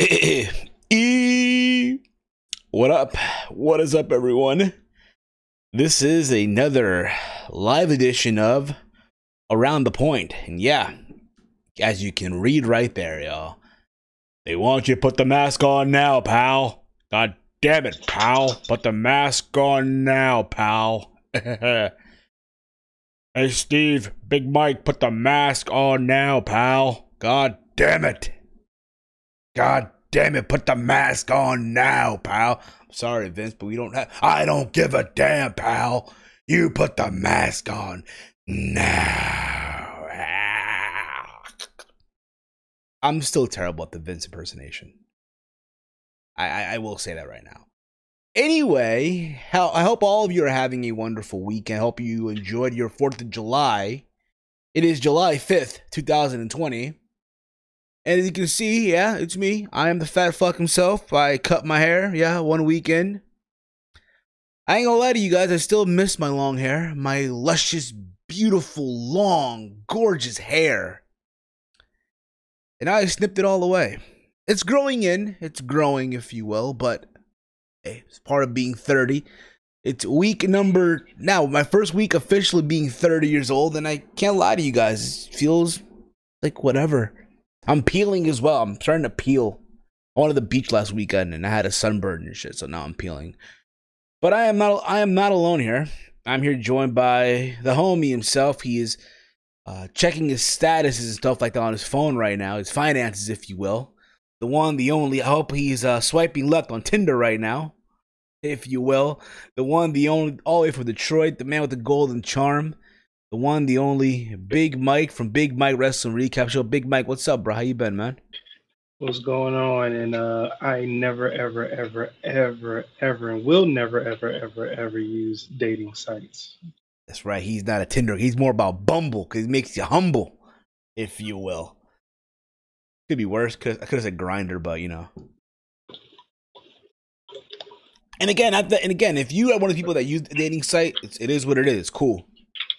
e what up? What is up everyone? This is another live edition of around the point. And yeah as you can read right there y'all. They want you to put the mask on now pal. God damn it pal. Put the mask on now pal. Hey steve big mike put the mask on now pal. God damn it God damn it, put the mask on now, pal. I'm sorry, Vince, but we don't have. I don't give a damn, pal. You put the mask on now. I'm still terrible at the Vince impersonation. I, I, I will say that right now. Anyway, I hope all of you are having a wonderful week. I hope you enjoyed your 4th of July. It is July 5th, 2020. And as you can see, yeah, it's me. I am the fat fuck himself. I cut my hair, yeah, one weekend. I ain't gonna lie to you guys, I still miss my long hair. My luscious, beautiful, long, gorgeous hair. And I snipped it all away. It's growing in, it's growing, if you will, but hey, it's part of being 30. It's week number now, my first week officially being 30 years old, and I can't lie to you guys, it feels like whatever. I'm peeling as well. I'm starting to peel. I went to the beach last weekend and I had a sunburn and shit, so now I'm peeling. But I am not. I am not alone here. I'm here joined by the homie himself. He is uh, checking his statuses and stuff like that on his phone right now, his finances, if you will. The one, the only. I hope he's uh, swiping left on Tinder right now, if you will. The one, the only, all the way from Detroit, the man with the golden charm the one, the only Big Mike from Big Mike Wrestling Recap Show. Big Mike, what's up, bro? How you been, man? What's going on? And uh, I never, ever, ever, ever, ever, and will never, ever, ever, ever use dating sites. That's right. He's not a Tinder. He's more about Bumble because it makes you humble, if you will. Could be worse. Cause I could have said Grindr, but you know. And again, and again, if you are one of the people that use the dating site, it's, it is what it is. Cool.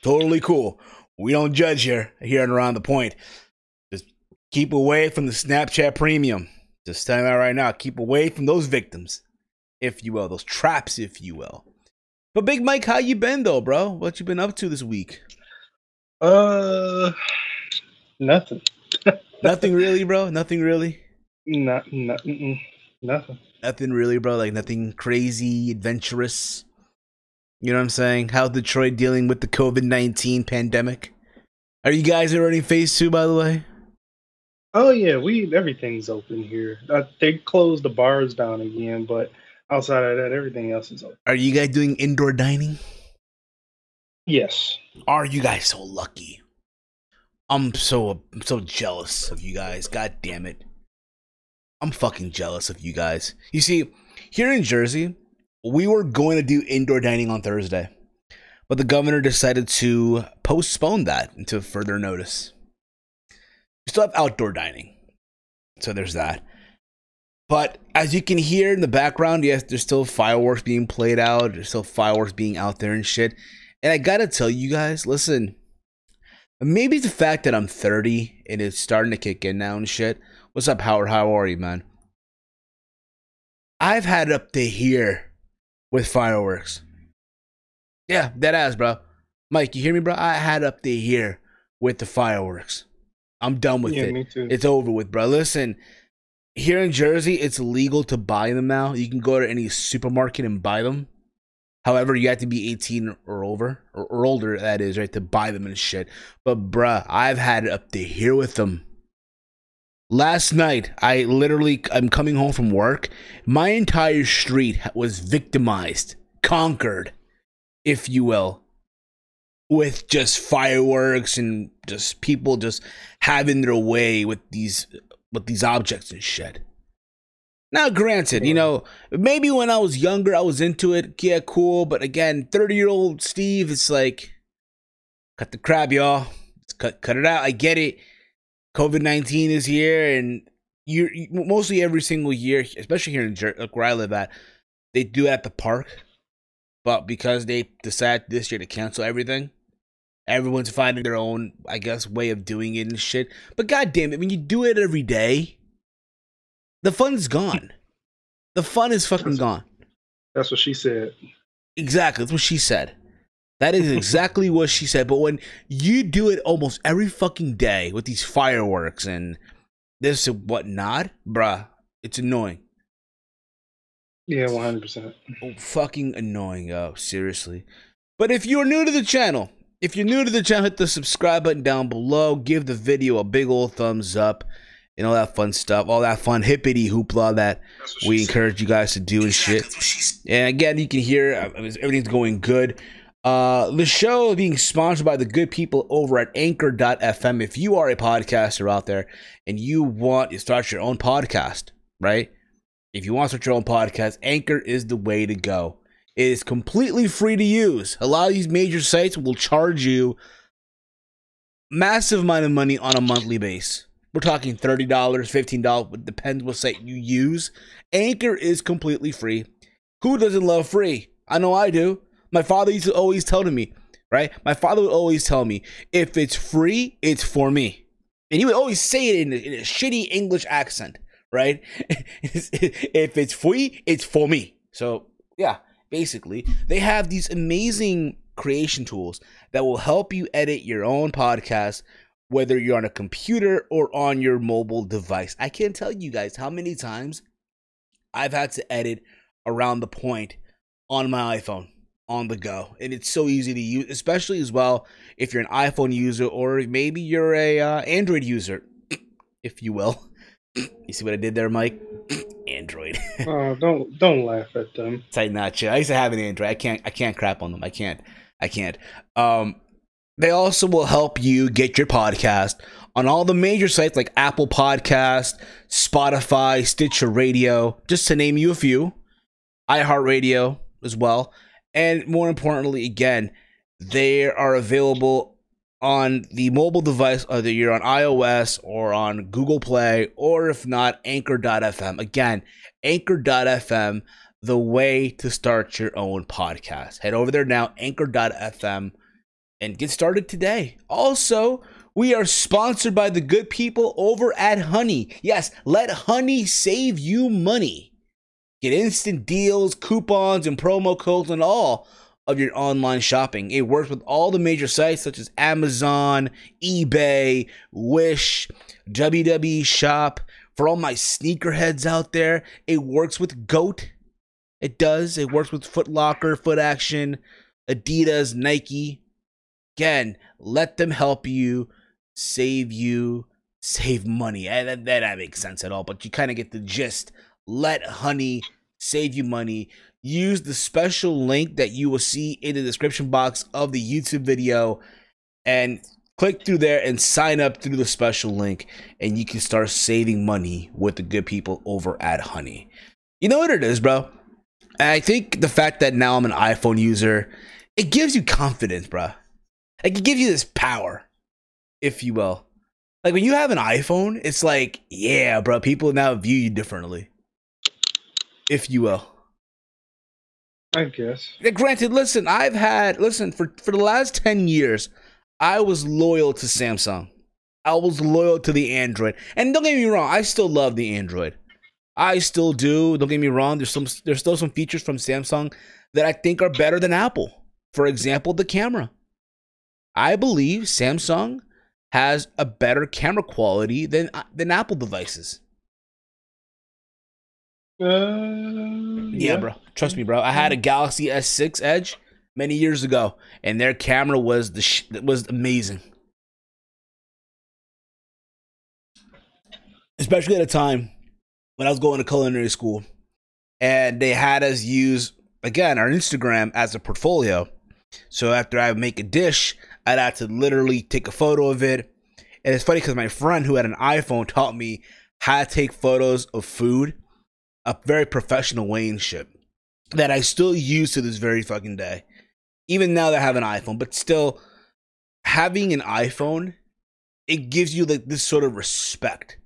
Totally cool. We don't judge here, here and around the point. Just keep away from the Snapchat premium. Just telling that right now. Keep away from those victims, if you will, those traps, if you will. But Big Mike, how you been though, bro? What you been up to this week? Uh, nothing. nothing really, bro. Nothing really. Not, not, nothing. Nothing really, bro. Like nothing crazy, adventurous. You know what I'm saying? How Detroit dealing with the COVID 19 pandemic? Are you guys already phase two, by the way? Oh yeah, we everything's open here. Uh, they closed the bars down again, but outside of that, everything else is open. Are you guys doing indoor dining? Yes. Are you guys so lucky? I'm so I'm so jealous of you guys. God damn it. I'm fucking jealous of you guys. You see, here in Jersey, we were going to do indoor dining on Thursday, but the governor decided to postpone that until further notice. We still have outdoor dining, so there's that. But as you can hear in the background, yes, there's still fireworks being played out. There's still fireworks being out there and shit. And I gotta tell you guys, listen, maybe the fact that I'm 30 and it's starting to kick in now and shit. What's up, Howard? How are you, man? I've had up to here with fireworks. Yeah, that ass, bro. Mike, you hear me, bro? I had up there here with the fireworks. I'm done with yeah, it. Me too. It's over with, bro. Listen, here in Jersey, it's legal to buy them now. You can go to any supermarket and buy them. However, you have to be 18 or over, or, or older, that is, right, to buy them and shit. But, bruh, I've had it up to here with them. Last night, I literally, I'm coming home from work. My entire street was victimized, conquered, if you will, with just fireworks and just people just having their way with these with these objects and shit. Now, granted, you know, maybe when I was younger, I was into it. Yeah, cool. But again, 30 year old Steve, it's like, cut the crap, y'all. cut, cut it out. I get it. COVID nineteen is here, and you mostly every single year, especially here in Jer- like where I live at, they do it at the park. But because they decided this year to cancel everything, everyone's finding their own, I guess, way of doing it and shit. But god damn it, when you do it every day, the fun's gone. The fun is fucking gone. That's what she said. Exactly. That's what she said. That is exactly what she said. But when you do it almost every fucking day with these fireworks and this and whatnot, bruh, it's annoying. Yeah, one hundred percent. Oh, fucking annoying. Oh, seriously. But if you're new to the channel, if you're new to the channel, hit the subscribe button down below. Give the video a big old thumbs up and all that fun stuff, all that fun hippity hoopla that we encourage you guys to do and shit. And again, you can hear uh, everything's going good. Uh, the show being sponsored by the good people over at Anchor.fm. If you are a podcaster out there and you want to start your own podcast, right? If you want to start your own podcast, Anchor is the way to go. It is completely free to use. A lot of these major sites will charge you massive amount of money on a monthly base. We're talking $30, $15, it depends what site you use. Anchor is completely free. Who doesn't love free? I know I do. My father used to always tell to me, right? My father would always tell me, if it's free, it's for me. And he would always say it in a, in a shitty English accent, right? if it's free, it's for me. So, yeah, basically, they have these amazing creation tools that will help you edit your own podcast whether you're on a computer or on your mobile device. I can't tell you guys how many times I've had to edit around the point on my iPhone on the go. And it's so easy to use, especially as well if you're an iPhone user or maybe you're a uh, Android user, if you will. You see what I did there, Mike? Android. oh, don't don't laugh at them. Tight not you. I used to have an Android. I can't I can't crap on them. I can't. I can't. Um they also will help you get your podcast on all the major sites like Apple Podcast, Spotify, Stitcher Radio, just to name you a few, iHeartRadio as well. And more importantly, again, they are available on the mobile device, whether you're on iOS or on Google Play, or if not, Anchor.fm. Again, Anchor.fm, the way to start your own podcast. Head over there now, Anchor.fm and get started today. Also, we are sponsored by the good people over at Honey. Yes, let Honey save you money. Get instant deals, coupons, and promo codes on all of your online shopping. It works with all the major sites such as Amazon, eBay, Wish, WWE Shop. For all my sneakerheads out there, it works with GOAT. It does. It works with Foot Locker, Foot Action, Adidas, Nike, again, let them help you save you save money. Eh, that, that, that makes sense at all, but you kind of get the gist. Let Honey save you money. Use the special link that you will see in the description box of the YouTube video and click through there and sign up through the special link and you can start saving money with the good people over at Honey. You know what it is, bro? I think the fact that now I'm an iPhone user, it gives you confidence, bro. Like it gives you this power, if you will. Like when you have an iPhone, it's like, yeah, bro, people now view you differently. If you will. I guess. Granted, listen, I've had listen, for, for the last 10 years, I was loyal to Samsung. I was loyal to the Android. And don't get me wrong, I still love the Android. I still do. Don't get me wrong. There's some there's still some features from Samsung that I think are better than Apple. For example, the camera. I believe Samsung has a better camera quality than than Apple devices. Uh, yeah, yeah, bro. Trust me, bro. I had a Galaxy S6 Edge many years ago, and their camera was the sh- was amazing. Especially at a time when I was going to culinary school, and they had us use again our Instagram as a portfolio. So after I make a dish, I'd have to literally take a photo of it. And it's funny because my friend who had an iPhone taught me how to take photos of food a very professional way and shit that I still use to this very fucking day. Even now that I have an iPhone, but still having an iPhone, it gives you like this sort of respect,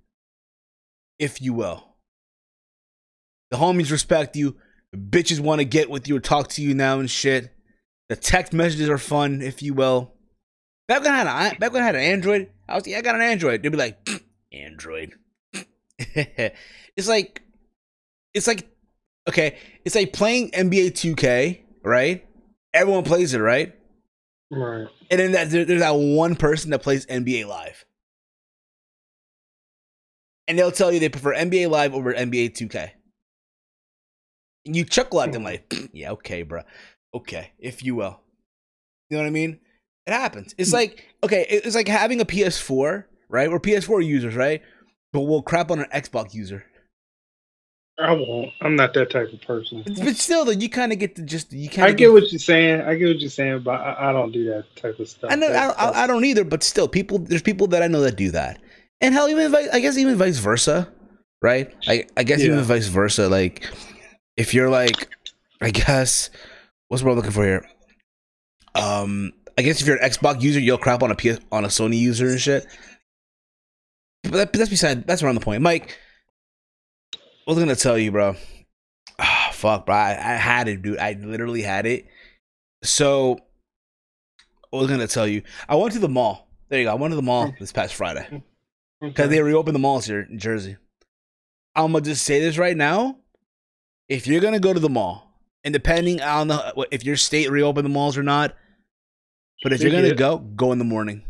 if you will. The homies respect you. The bitches want to get with you or talk to you now and shit. The text messages are fun, if you will. Back when I had a, back when I had an Android, I was yeah, I got an Android. They'd be like, Android. it's like it's like okay, it's like playing NBA 2K, right? Everyone plays it, right? Right. And then that, there, there's that one person that plays NBA Live. And they'll tell you they prefer NBA Live over NBA 2K. And you chuckle at them hmm. like, yeah, okay, bro. Okay, if you will. You know what I mean? It happens. It's hmm. like, okay, it's like having a PS4, right? We're PS4 users, right? But we'll crap on an Xbox user. I won't. I'm not that type of person. But still, though, you kind of get to just you kind I get what you're saying. I get what you're saying, but I, I don't do that type of stuff. I know I, I, I don't either, but still, people there's people that I know that do that, and hell, even I guess even vice versa, right? I I guess even vice versa. Like, if you're like, I guess what's what I'm looking for here? Um, I guess if you're an Xbox user, you'll crap on a PS on a Sony user and shit. But that, that's beside that's around the point, Mike. Was gonna tell you, bro? Ah, fuck, bro. I, I had it, dude. I literally had it. So, what was gonna tell you? I went to the mall. There you go. I went to the mall this past Friday because they reopened the malls here in Jersey. I'm gonna just say this right now: if you're gonna go to the mall, and depending on the if your state reopened the malls or not, but if you're gonna go, go in the morning.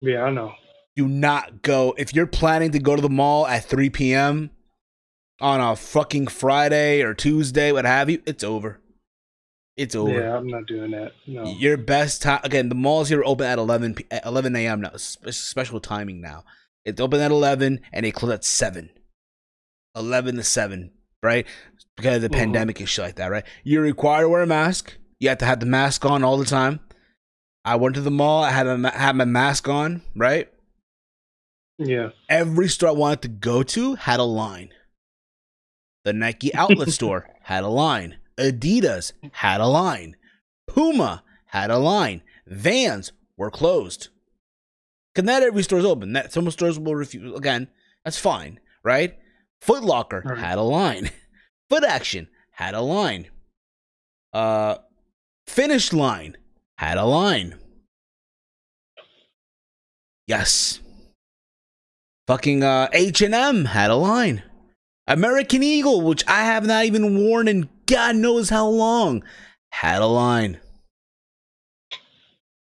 Yeah, I know. Do not go if you're planning to go to the mall at 3 p.m. on a fucking Friday or Tuesday, what have you. It's over. It's over. Yeah, I'm not doing that. No. Your best time again. The malls here are open at 11 p- at 11 a.m. now. It's special timing now. It's open at 11 and they close at seven. 11 to seven, right? Because of the Mhm. pandemic and shit like that, right? You're required to wear a mask. You have to have the mask on all the time. I went to the mall. I had a, had my mask on, right? Yeah. Every store I wanted to go to had a line. The Nike outlet store had a line. Adidas had a line. Puma had a line. Vans were closed. Cause not every store's open. That some stores will refuse. Again, that's fine, right? Foot Locker Right. had a line. Foot Action had a line. Uh, Finish Line had a line. Yes. Fucking uh H&M had a line. American Eagle, which I have not even worn in God knows how long, had a line.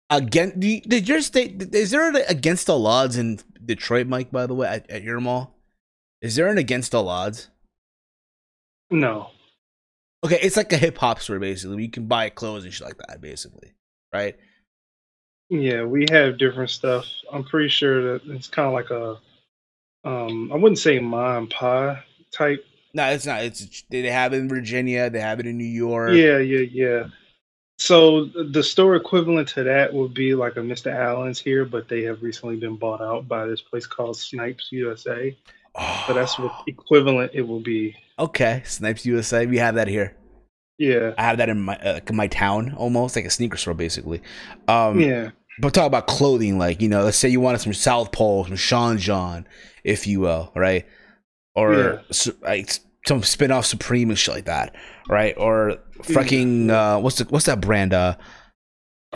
Again, you- did your state? Is there an against all odds in Detroit, Mike? By the way, at, at your mall, is there an against all odds? No. Okay, it's like a hip hop store basically. You can buy clothes and shit like that, basically, right? Yeah, we have different stuff. I'm pretty sure that it's kind of like a, um, I wouldn't say mom pie type. No, it's not. It's they have it in Virginia. They have it in New York. Yeah, yeah, yeah. So the store equivalent to that would be like a Mr. Alan's here, but they have recently been bought out by this place called Snipes USA. So that's what equivalent it will be. Okay, Snipes USA. We have that here. Yeah, I have that in my uh, my town, almost like a sneaker store, basically. Um, yeah, But talk about clothing, like you know, let's say you wanted some South Pole, some Sean John, if you will, right? Or Yeah. su- like some spin off Supreme and shit like that, right? Or fucking uh, what's the what's that brand? Uh,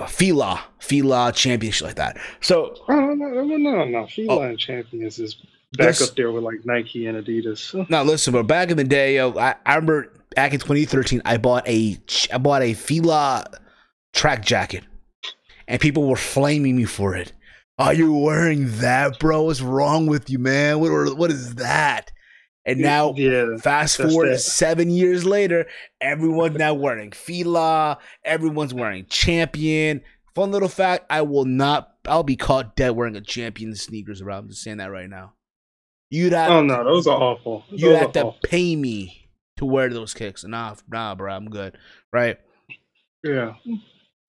Fila, Fila Champion, shit like that. So Oh no, no, no, no. Feline Champions is back up there with like Nike and Adidas. now listen, but back in the day, yo, I, I remember back in 2013, I bought a I bought a Fila track jacket, and people were flaming me for it. Are you wearing that, bro? What's wrong with you, man? What what is that? And now, yeah, fast forward that. seven years later, everyone's now wearing Fila. Everyone's wearing Champion. Fun little fact: I will not. I'll be caught dead wearing a Champion sneakers around. I'm just saying that right now. You'd have oh no, those are awful. Those you are have to awful. pay me to wear those kicks. Nah, nah, bro, I'm good. Right. Yeah,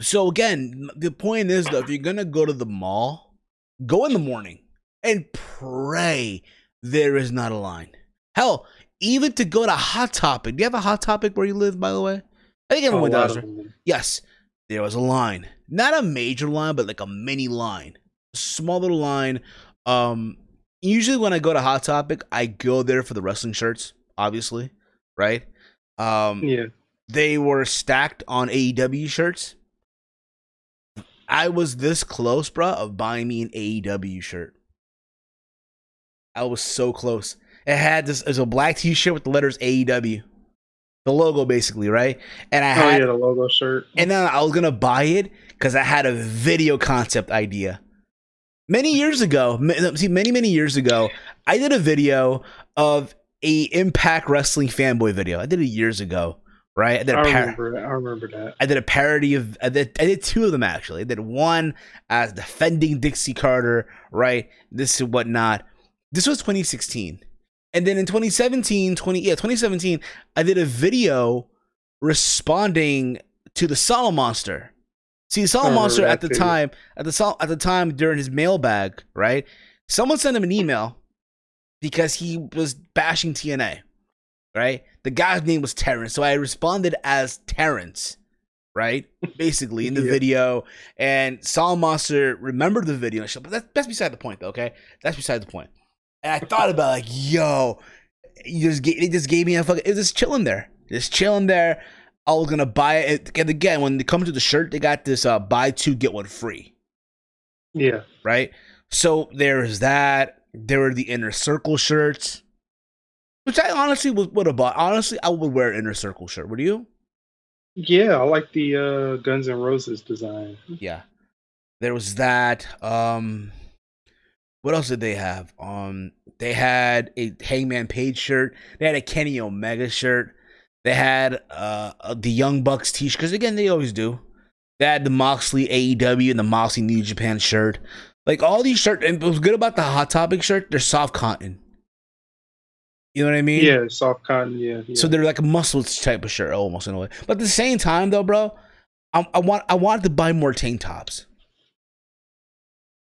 So again, the point is though, if you're gonna go to the mall, go in the morning and pray there is not a line. Hell, even to go to Hot Topic. Do you have a Hot Topic where you live, by the way? I think everyone lot does. right? Yes, there was a line. Not a major line, but like a mini line. A small little line. Um usually when I go to Hot Topic, I go there for the wrestling shirts, obviously, right? Um Yeah, they were stacked on AEW shirts. I was this close, bruh, of buying me an AEW shirt. I was so close. It had this as a black T-shirt with the letters AEW, the logo basically, right? And I Oh had, yeah, the logo shirt. and then I was gonna buy it because I had a video concept idea. Many years ago, see, many many years ago, I did a video of a Impact Wrestling fanboy video. I did it years ago, right? I did a I par- remember that. I remember that. I did a parody of I did, I did two of them actually. I did one as defending Dixie Carter, right? This and whatnot. This was 2016. And then in 2017, 20 yeah, 2017, I did a video responding to the Solomonster. See, the Solomonster at the too. time, at the Sol- at the time during his mailbag, right? Someone sent him an email because he was bashing TNA, right? The guy's name was Terrence, so I responded as Terrence, right? Basically in the Yeah. video, and Solomonster remembered the video, but that's that's beside the point, though. Okay, that's beside the point. And I thought about like, yo, you just gave, it just gave me a fucking, it was just chilling there, just chilling there. I was gonna buy it and again when they come to the shirt. They got this uh, buy two get one free Yeah. right? So there is that. There were the inner circle shirts, which I honestly would, would have bought. Honestly, I would wear an inner circle shirt. Would you? Yeah, I like the uh, Guns N' Roses design. Yeah. There was that. Um, what else did they have? Um, they had a Hangman Page shirt. They had a Kenny Omega shirt. They had uh uh, the Young Bucks t-shirt because again they always do. They had the Moxley AEW and the Moxley New Japan shirt. Like all these shirts, and what's good about the Hot Topic shirt, they're soft cotton. You know what I mean? Yeah, soft cotton. Yeah. yeah. So they're like a muscle type of shirt almost in a way. But at the same time though, bro, I, I want I wanted to buy more tank tops.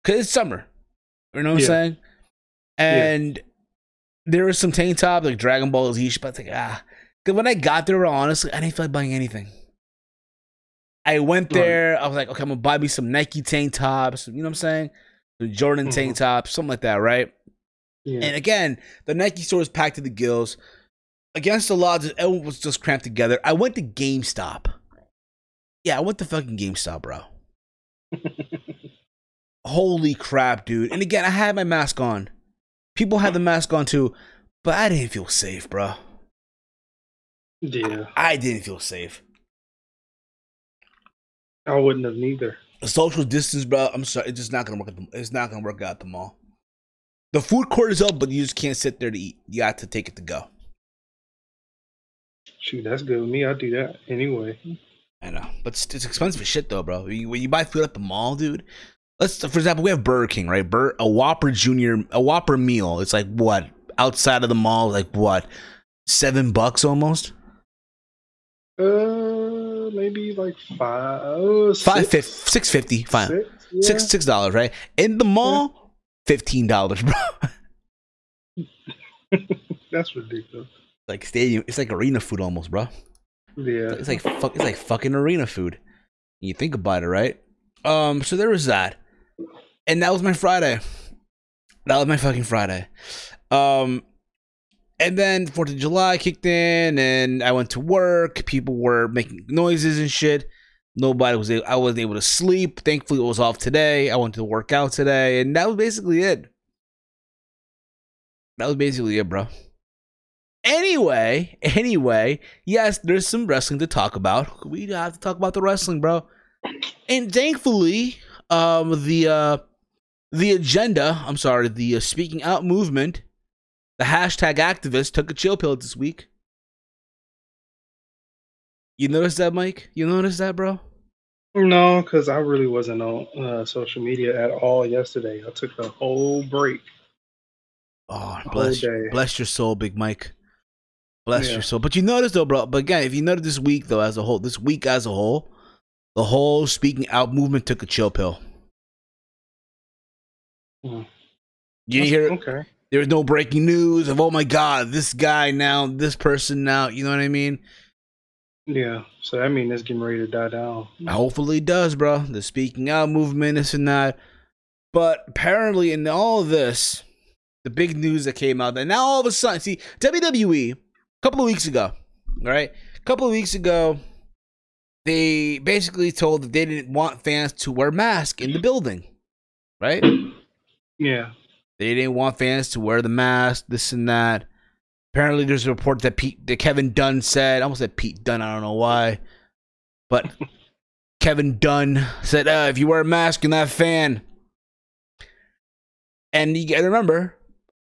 Cause it's summer. You know what I'm saying? And there was some tank tops like Dragon Ball Z, but I think ah, because when I got there, honestly, I didn't feel like buying anything. I went Right. there. I was like, okay, I'm gonna buy me some Nike tank tops. You know what I'm saying? The Jordan tank tops, something like that, right? yeah. And again, the Nike store was packed to the gills. Against the odds, everyone was just cramped together. I went to GameStop. Yeah, I went to fucking GameStop, bro. Holy crap, dude. And again, I had my mask on. People had the mask on too, but I didn't feel safe, bro. yeah. I didn't feel safe. I wouldn't have neither. The social distance, bro. I'm sorry, it's just not gonna work. At the, it's not gonna work out at the mall. The food court is up, but you just can't sit there to eat. You got to take it to go. Shoot, that's good with me. I do that anyway. I know, but it's, it's expensive as shit though, bro. When you, when you buy food at the mall, dude. Let's, for example, we have Burger King, right? Bur- a Whopper Junior, a Whopper meal. It's like what outside of the mall, like what, seven bucks almost, Uh, maybe like five, uh, five six? fifty, six fifty, fine, Six, six yeah. six dollars, right? In the mall, fifteen dollars, bro. That's ridiculous. like stadium, it's like arena food almost, bro. Yeah. It's like fuck, it's like fucking arena food. You think about it, right? Um, so there was that, and that was my Friday. That was my fucking Friday. Um, and then Fourth of July kicked in, and I went to work. People were making noises and shit. Nobody was. Able, I wasn't able to sleep. Thankfully, it was off today. I went to work out today, and that was basically it. That was basically it, bro. Anyway, anyway, yes, there's some wrestling to talk about. We have to talk about the wrestling, bro. And thankfully, um, the uh, the agenda. I'm sorry, the uh, speaking out movement, the hashtag activists took a chill pill this week. You notice that, Mike? You notice that, bro? No, because I really wasn't on uh, social media at all yesterday. I took a whole break. Oh, bless, whole bless your soul, Big Mike. Bless Yeah. your soul. But you notice though, bro. But again, if you notice this week though, as a whole, this week as a whole, the whole speaking out movement took a chill pill. Hmm. You hear? Okay. There was no breaking news of oh my god, this guy now, this person now. You know what I mean? Yeah. So I mean, it's getting ready to die down. Hopefully it does, bro. The speaking out movement, this and that. But apparently, in all of this, the big news that came out, and now all of a sudden, see, WWE, a couple of weeks ago, right? A couple of weeks ago, they basically told that they didn't want fans to wear masks in the building, right? Yeah. They didn't want fans to wear the mask, this and that. Apparently, there's a report that Pete, that Kevin Dunn said. I almost said Pete Dunn. I don't know why, but Kevin Dunn said, uh, "If you wear a mask, in that fan." And you got to remember,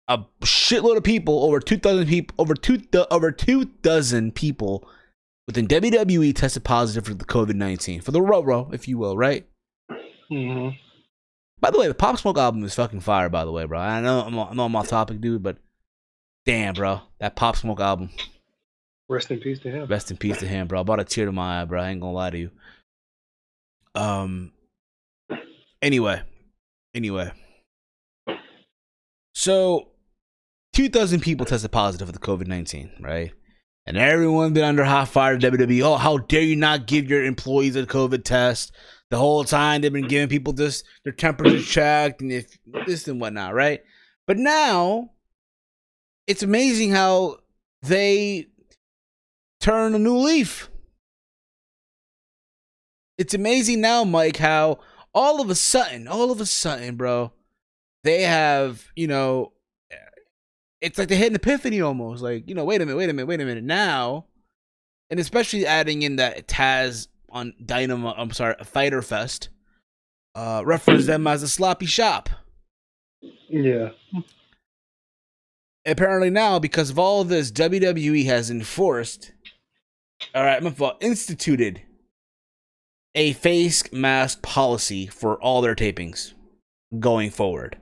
a shitload of people, over two thousand people, over two over two dozen people within WWE tested positive for the COVID nineteen for the Roro, if you will, right? Mm-hmm. By the way, the Pop Smoke album is fucking fire. By the way, bro, I know I'm, I'm on my topic, dude, but damn, bro, that Pop Smoke album. Rest in peace to him. Rest in peace to him, bro. I brought a tear to my eye, bro. I ain't gonna lie to you. Um. Anyway, anyway. So, two thousand people tested positive for the COVID nineteen, right? And everyone's been under hot fire. WWE. Oh, how dare you not give your employees a COVID test? The whole time they've been mm-hmm. giving people just their temperature checked and if this and whatnot, right? But now it's amazing how they turn a new leaf. It's amazing now, Mike, how all of a sudden, all of a sudden, bro, they have, you know, it's like they hit an epiphany almost. Like, you know, wait a minute, wait a minute, wait a minute. Now, and especially adding in that Taz on Dynamite. I'm sorry, Fyter Fest. Uh, reference them as a sloppy shop. Yeah. Apparently now, because of all this, WWE has enforced, all right, I'm instituted a face mask policy for all their tapings going forward.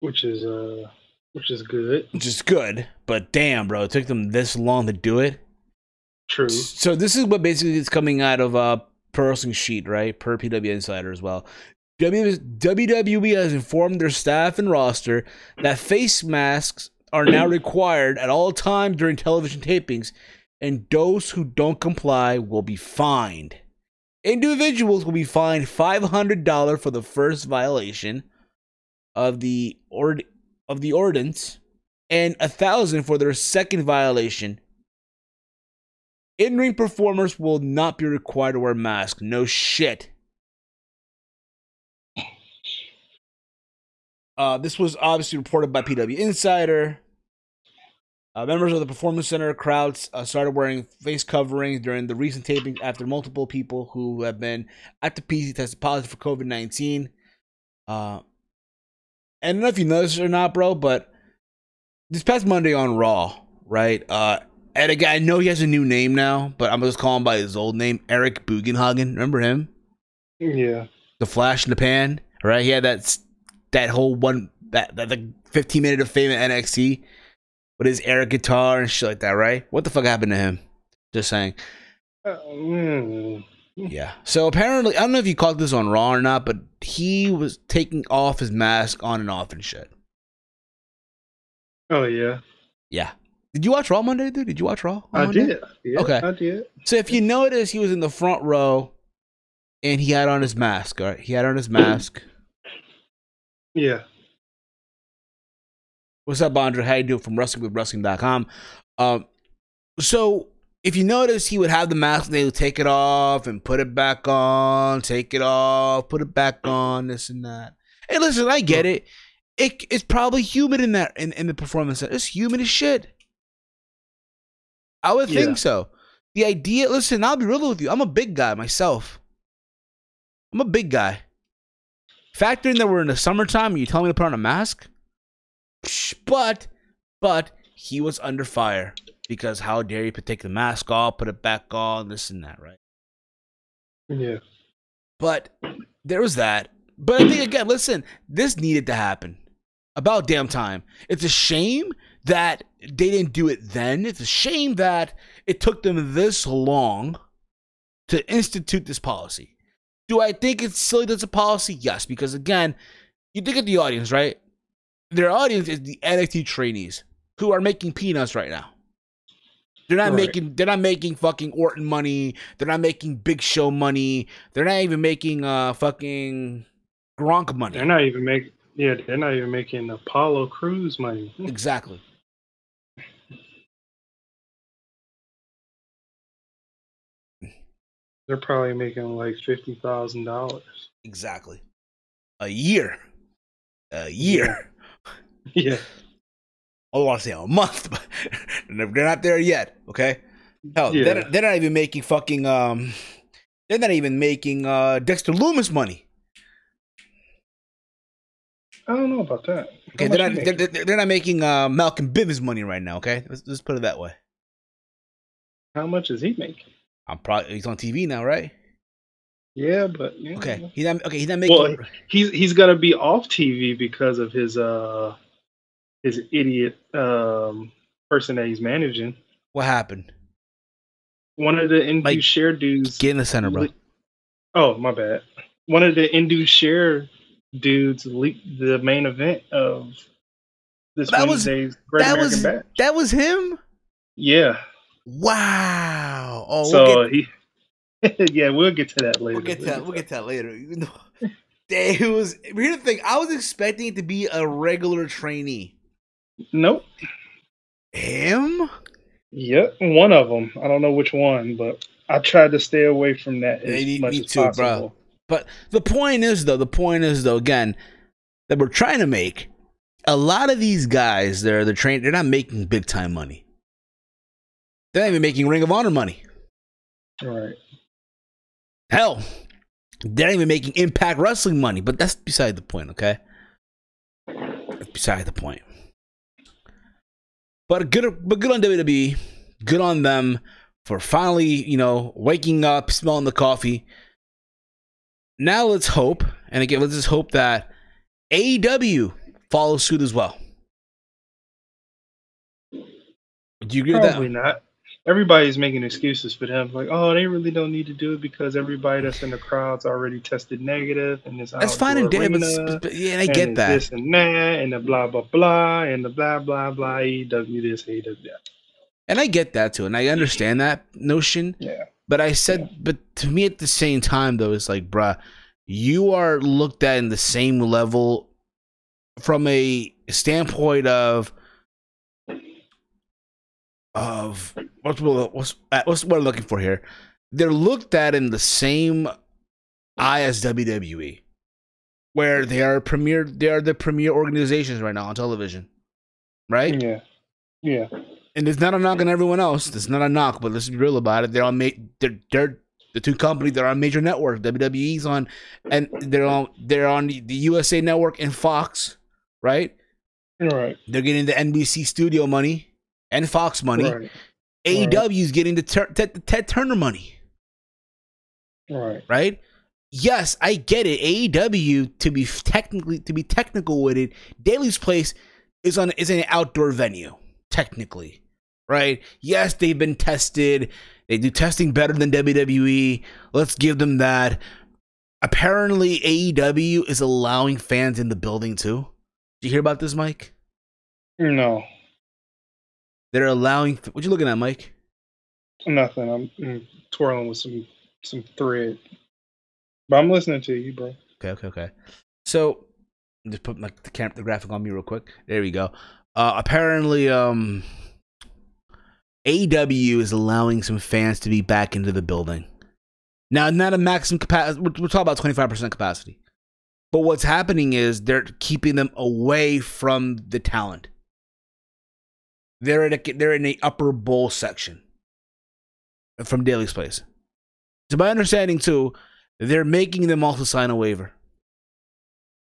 Which is uh, which is good. Which is good, but damn, bro, it took them this long to do it. True. So this is what basically is coming out of uh Pro Wrestling Sheet, right? Per PW Insider as well. WWE has informed their staff and roster that face masks are now required at all times during television tapings, and those who don't comply will be fined. Individuals will be fined $500 for the first violation of the ord- of the ordinance and a thousand for their second violation in ring performers will not be required to wear masks. No shit. Uh, this was obviously reported by PW Insider. Uh, members of the Performance Center crowds uh, started wearing face coverings during the recent tapings after multiple people who have been at the PC tested positive for COVID 19. Uh, I don't know if you noticed or not, bro, but this past Monday on Raw, right? Uh, and again, I know he has a new name now, but I'm just calling by his old name, Eric Bugenhagen. Remember him? Yeah. The Flash in the Pan, right? He had that that whole one that that the 15 minute of fame at NXT with his air guitar and shit like that, right? What the fuck happened to him? Just saying. Uh, mm. Yeah. So apparently, I don't know if you caught this on Raw or not, but he was taking off his mask on and off and shit. Oh yeah. Yeah. Did you watch Raw Monday, dude? Did you watch Raw? I Monday? did. Yeah, Okay. I did. So if you notice, he was in the front row, and he had on his mask. All right, he had on his mask. Yeah. What's up, Andre? How you doing? From WrestlingWithWrestling.com. Um, so if you notice, he would have the mask, and they would take it off and put it back on, take it off, put it back on, this and that. Hey, listen, I get it. It it's probably humid in that in, in the performance center. It's humid as shit. I would Yeah. think so. The idea, listen, I'll be real with you. I'm a big guy myself. I'm a big guy. Factor in that we're in the summertime and you tell me to put on a mask. But, but he was under fire because how dare you put take the mask off, put it back on, this and that, right? Yeah. But there was that. But I think again, listen, this needed to happen. About damn time. It's a shame that they didn't do it then. It's a shame that it took them this long to institute this policy. Do I think it's silly that's a policy? Yes, because again, you think of the audience, right? Their audience is the NXT trainees who are making peanuts right now. They're not Right. making they're not making fucking Orton money. They're not making Big Show money. They're not even making uh fucking Gronk money. They're not even making. Yeah, they're not even making Apollo Crews money. Exactly. They're probably making like fifty thousand dollars. Exactly. A year. a year. Yeah. I want to say a month, but they're not there yet. Okay. Hell, Yeah. they're, they're not even making fucking um. They're not even making uh Dexter Lumis money. I don't know about that. Okay, they're he not making? they're, they're not making uh Malcolm Bivens money right now. Okay, let's, let's put it that way. How much is he making? I'm probably he's on TV now, right? Yeah, but yeah. Okay, he's not okay. He's not making. Well, he's he's got to be off TV because of his uh his idiot um person that he's managing. what happened? One of the Indu Like, share dudes. Get in the center, bro. Oh, my bad. One of the Indus Sher dudes leaked the main event of this That was- Great That American was Bash. that was him. Yeah. Wow. Oh, we'll so get, he. yeah, we'll get to that later. we'll get to that. We'll get to that later. Though it was. Here's the thing. I was expecting it to be a regular trainee. Nope. Him? Yep, one of them. I don't know which one, but I tried to stay away from that as me- much me as too, bro. possible. But the point is, though, the point is, though, again, that we're trying to make a lot of these guys. They're the train. They're not making big time money. They're not even making Ring of Honor money. Right. Hell, they're not even making Impact Wrestling money. But that's beside the point. Okay, that's beside the point. But good, but good on WWE. Good on them for finally, you know, waking up, smelling the coffee. Now let's hope, and again, let's just hope that AEW follows suit as well. Do you agree with that? Probably not. Everybody's making excuses for them, like, oh, they really don't need to do it because everybody that's in the crowd's already tested negative, and it's That's fine and damn, but, but yeah, I get that. This and that, and the blah blah blah, and the blah blah blah. AEW this, AEW that. And I get that too, and I understand that notion. Yeah. But I said, but to me at the same time, though, it's like, bruh, you are looked at in the same level from a standpoint of of what's what's uh, what's what I'm looking for here. They're looked at in the same eye as WWE, where they are premier. They are the premier organizations right now on television, right? Yeah. Yeah. and it's not a knock on everyone else. It's not a knock, but let's be real about it. They're on ma- they're, they're the two companies that are on major network. WWE's on, and they're on they're on the USA Network and Fox, right? You're right. They're getting the NBC studio money and Fox money. Right. AEW's getting the, Ted, Ted Turner money, Right. right? Yes, I get it. AEW to be technically to be technical with it, Daily's Place is on is an outdoor venue technically, right? Yes, they've been tested. They do testing better than WWE. Let's give them that. Apparently, AEW is allowing fans in the building too. Did you hear about this, Mike? No. They're allowing. What you looking at, Mike? Nothing. I'm, mm, twirling with some some thread. But I'm listening to you, bro. Okay, okay, okay. So just put like the camp the graphic on me real quick. There we go. Uh apparently um AEW is allowing some fans to be back into the building. Now not a maximum capacity we're, we're talking about 25% capacity. But what's happening is they're keeping them away from the talent. They're in a, they're in the upper bowl section from Daily's place. To my understanding too, they're making them also sign a waiver.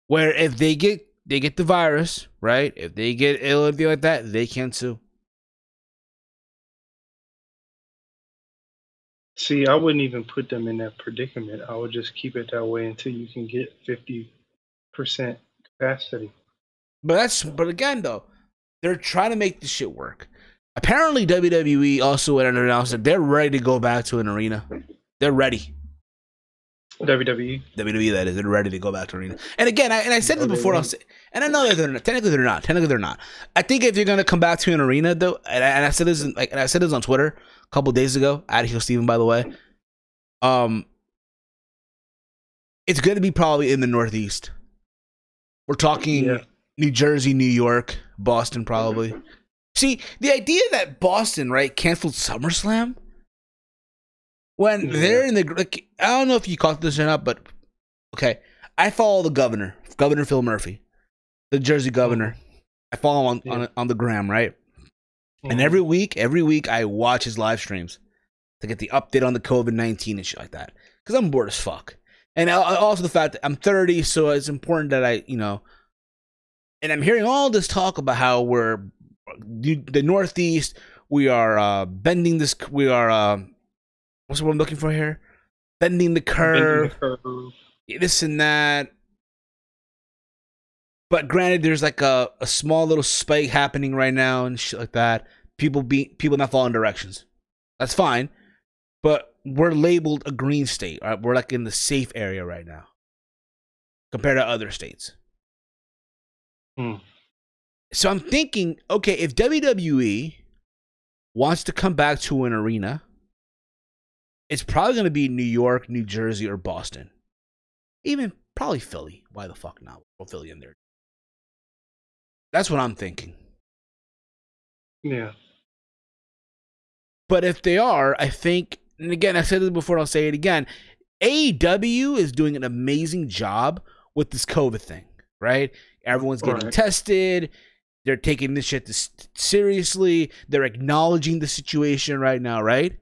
Where if they get they get the virus, right? If they get ill or anything like that, they can sue. See, I wouldn't even put them in that predicament. I would just keep it that way until you can get fifty percent capacity. But that's but again though, they're trying to make this shit work. Apparently WWE also went and announced that they're ready to go back to an arena. They're ready. WWE. WWE that is, they're ready to go back to arena. And again, I, and I said this before, I'll say, and I know that they're not, technically they're not. Technically they're not. I think if you're gonna come back to an arena though, and I, and I said this, in, like, and I said this on Twitter a couple days ago. Adios, Steven, by the way. Um, it's gonna be probably in the Northeast. We're talking Yeah. New Jersey, New York, Boston, probably. See, the idea that Boston, right, canceled SummerSlam when they're in the like, I don't know if you caught this or not, but okay, I follow the governor, Governor Phil Murphy. the Jersey Governor. I follow him on, Yeah. on on the gram, right? And Mhm. every week, every week, I watch his live streams to get the update on the COVID nineteen and shit like that. Because I'm bored as fuck, and also the fact that I'm 30, so it's important that I, you know, and I'm hearing all this talk about how we're the the Northeast. We are uh, bending this. We are uh, what's the word I'm looking for here? Bending the Bending curve the curve. this and that. But granted, there's like a, a small little spike happening right now and shit like that. People be people not following directions. That's fine. But we're labeled a green state. Right? We're like in the safe area right now. Compared to other states. Hmm. So I'm thinking, okay, if WWE wants to come back to an arena, it's probably gonna be New York, New Jersey, or Boston. Even probably Philly. Why the fuck not? We'll Philly in there. That's what I'm thinking. Yeah. But if they are, I think, and again, I said this before, I'll say it again. AEW is doing an amazing job with this COVID thing, right? Everyone's getting Right. tested. They're taking this shit this seriously. They're acknowledging the situation right now, right?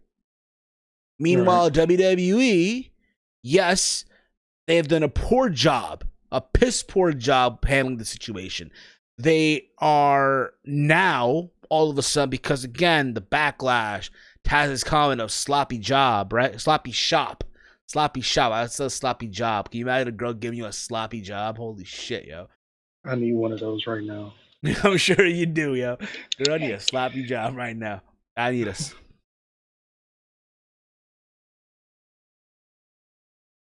Meanwhile, WWE, yes, they have done a poor job, a piss poor job handling the situation. They are now all of a sudden because again the backlash. Taz's comment of sloppy job, right? Sloppy shop, sloppy shop. That's a sloppy job. Can you imagine a girl giving you a sloppy job? Holy shit, yo! I need one of those right now. I'm sure you do, yo. Girl, I need a sloppy job right now. I need us.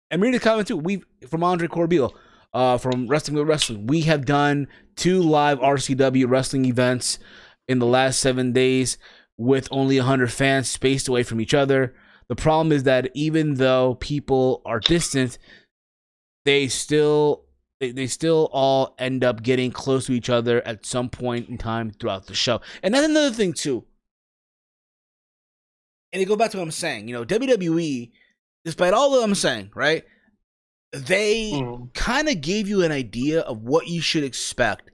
And read the comment too. We from Andre Corbeil, uh, from Wrestling with Wrestling. We have done two live RCW wrestling events in the last seven days with only 100 fans spaced away from each other. The problem is that even though people are distant, they still they, they still all end up getting close to each other at some point in time throughout the show. And that's another thing too. And to go back to what I'm saying, you know, WWE, despite all that I'm saying, right? They Mhm. kind of gave you an idea of what you should expect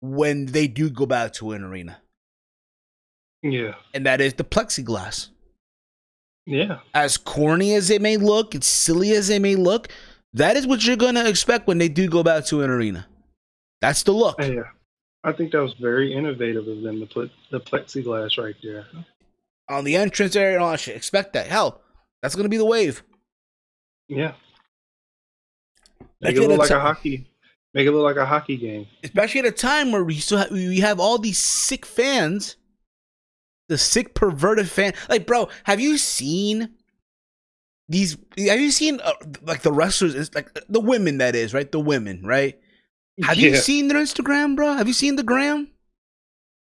when they do go back to an arena. Yeah. And that is the plexiglass. Yeah. As corny as it may look, as silly as it may look, that is what you're going to expect when they do go back to an arena. That's the look. Yeah. I think that was very innovative of them to put the plexiglass right there. On the entrance area and all that shit. Expect that. Hell, that's going to be the wave. Yeah. Make it it, look like a- hockey. Make it look like a hockey game. especially at a time where we still have, we have all these sick fans, the sick perverted fan. Like, bro, have you seen these? Have you seen uh, like the wrestlers? It's like the women that is right. The women, right? Have you seen their Instagram, bro? Have you seen the gram?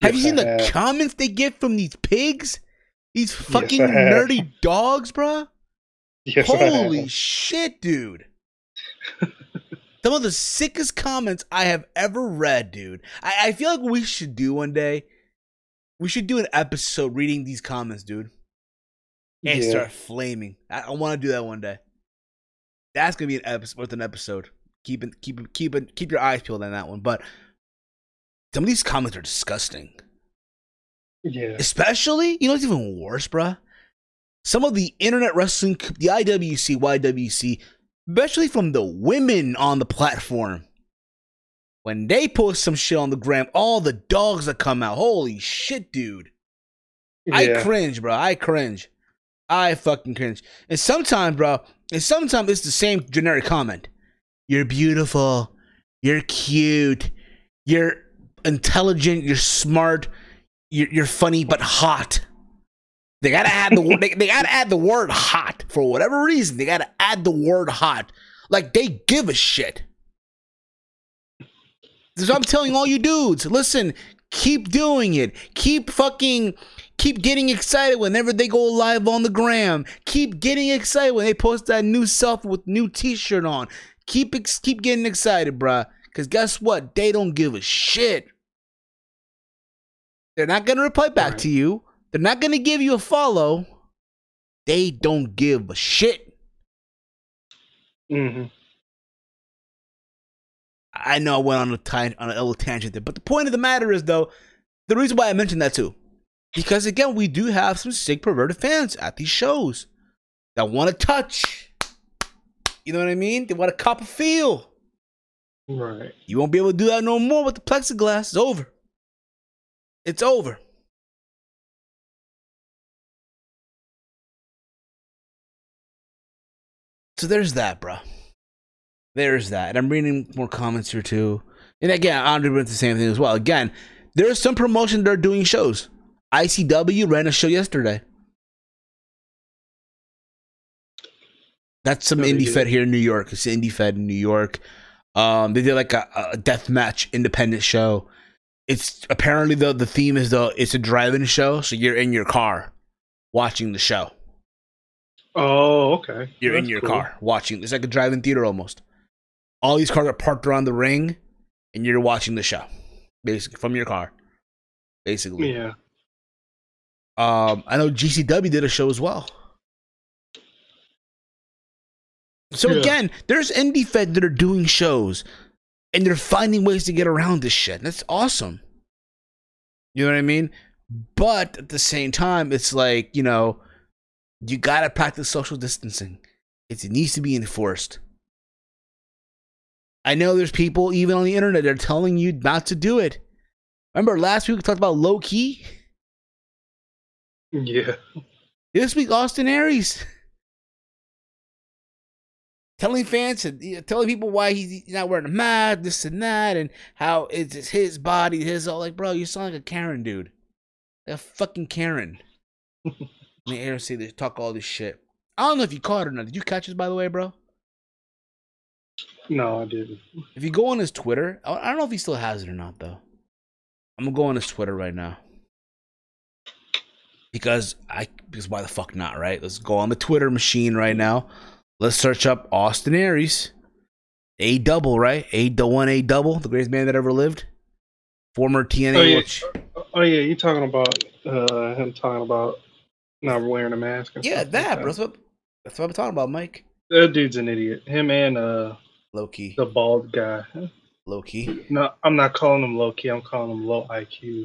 Have you seen I the have. comments they get from these pigs? These fucking have. nerdy dogs, bro. Yes, Holy shit, dude. Some of the sickest comments I have ever read, dude. I, I feel like we should do one day. We should do an episode reading these comments, dude. And Yeah. start flaming. I, I want to do that one day. That's gonna be an episode worth an episode. Keep it, keep it, keep it, keep your eyes peeled on that one. But some of these comments are disgusting. Yeah. Especially, you know what's even worse, bruh? Some of the internet wrestling, the IWC, YWC, especially from the women on the platform. When they post some shit on the gram, all the dogs that come out. Holy shit, dude. I cringe, bro. I cringe. I fucking cringe. And sometimes, bro, and sometimes it's the same generic comment. You're beautiful. You're cute. You're intelligent. You're smart. You're, you're funny but hot. They gotta add the. They, they gotta add the word hot for whatever reason. They gotta add the word hot. Like they give a shit. So I'm telling all you dudes, listen, keep doing it. Keep fucking keep getting excited whenever they go live on the gram. Keep getting excited when they post that new selfie with new t-shirt on. Keep ex- keep getting excited, bruh. Cause guess what? They don't give a shit. They're not gonna reply back Right. to you. They're not gonna give you a follow. They don't give a shit. Mm-hmm. I know I went on a time on a little tangent there, but the point of the matter is though, the reason why I mentioned that too, because again, we do have some sick perverted fans at these shows that want to touch. You know what I mean? They want to cop a feel. Right. You won't be able to do that no more with the plexiglass. It's over. It's over. So there's that, bro. There's that. And I'm reading more comments here too. And again, Andre went the same thing as well. Again, there's some promotion they're doing shows. ICW ran a show yesterday. That's some No, indie fed here in New York. It's indie fed in New York. Um, they did like a, a death match independent show. It's apparently the the theme is the it's a drive-in show, so you're in your car watching the show. Oh, okay. You're in your cool. car watching. It's like a drive-in theater almost. All these cars are parked around the ring, and you're watching the show, basically from your car. Basically, Yeah. Um, I know GCW did a show as well. So Yeah. again, there's indie fed that are doing shows, and they're finding ways to get around this shit. That's awesome. You know what I mean? But at the same time, it's like you know, you gotta practice social distancing. It needs to be enforced. I know there's people even on the internet that are telling you not to do it. Remember last week we talked about low key. Yeah. This week, Austin Aries. Telling fans, and telling people why he's not wearing a mask, this and that, and how it's, his body, his all. Like, bro, you sound like a Karen, dude. Like a fucking Karen. the air say they talk all this shit. I don't know if you caught it or not. Did you catch this, by the way, bro? No, I didn't. If you go on his Twitter, I I don't know if he still has it or not, though. I'm gonna go on his Twitter right now. Because I because why the fuck not, right? Let's go on the Twitter machine right now. Let's search up Austin Aries. A double, right? A the one A double, the greatest man that ever lived. Former TNA Oh, yeah. Oh yeah, you talking about uh him talking about not wearing a mask? Yeah, stuff like that, bro. That's what, that's what I'm talking about, Mike. That dude's an idiot. Him and uh Low key. the bald guy. Low key. No, I'm not calling him low key. I'm calling him low IQ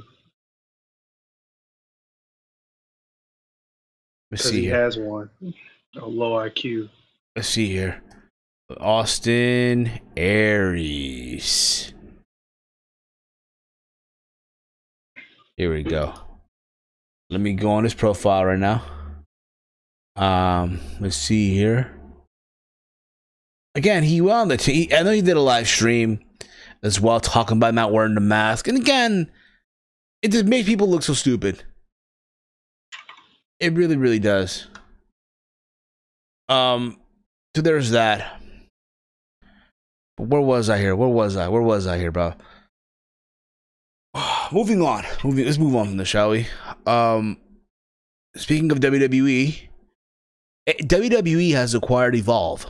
Let's see he here. has one. A low IQ. Let's see here. Austin Aries. Here we go. Let me go on his profile right now. Um, let's see here. Again, he well on the t- I know he did a live stream as well, talking about not wearing the mask. And again, it just makes people look so stupid. It really, really does. Um, so there's that. But where was I here? Where was I? Where was I here, bro? Moving on. Moving. Let's move on from this, shall we? Um, speaking of WWE, eh, WWE has acquired Evolve.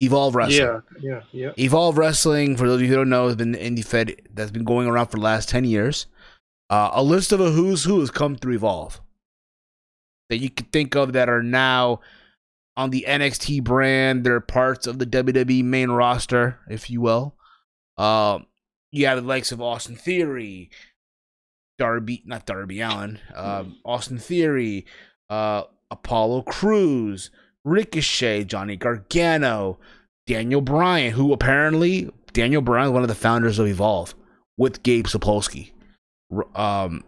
Evolve Wrestling. Yeah, yeah, yeah. Evolve Wrestling, for those of you who don't know, has been indie fed that's been going around for the last 10 years. Uh, a list of a who's who has come through Evolve that you could think of that are now on the NXT brand. They're parts of the WWE main roster, if you will. Um, you have the likes of Austin Theory, Darby, not Darby Allin, um, Austin Theory, uh, Apollo Crews, Ricochet, Johnny Gargano, Daniel Bryan, who apparently Daniel Bryan is one of the founders of Evolve with Gabe Sapolsky. Um,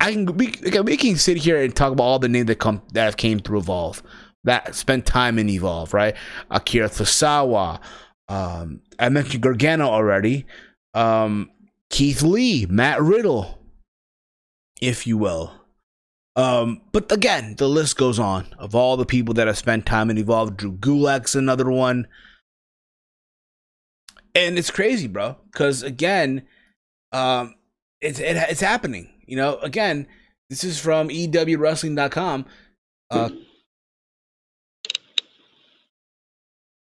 I can we, we can sit here and talk about all the names that come that have came through Evolve that spent time in Evolve, right? Akira Tozawa, um, I mentioned Gargano already, um, Keith Lee, Matt Riddle, if you will. Um, but again, the list goes on of all the people that have spent time in Evolve. Drew Gulak's another one. And it's crazy, bro. Because again, um, it's it, it's happening. You know, again, this is from EWWrestling.com. Uh,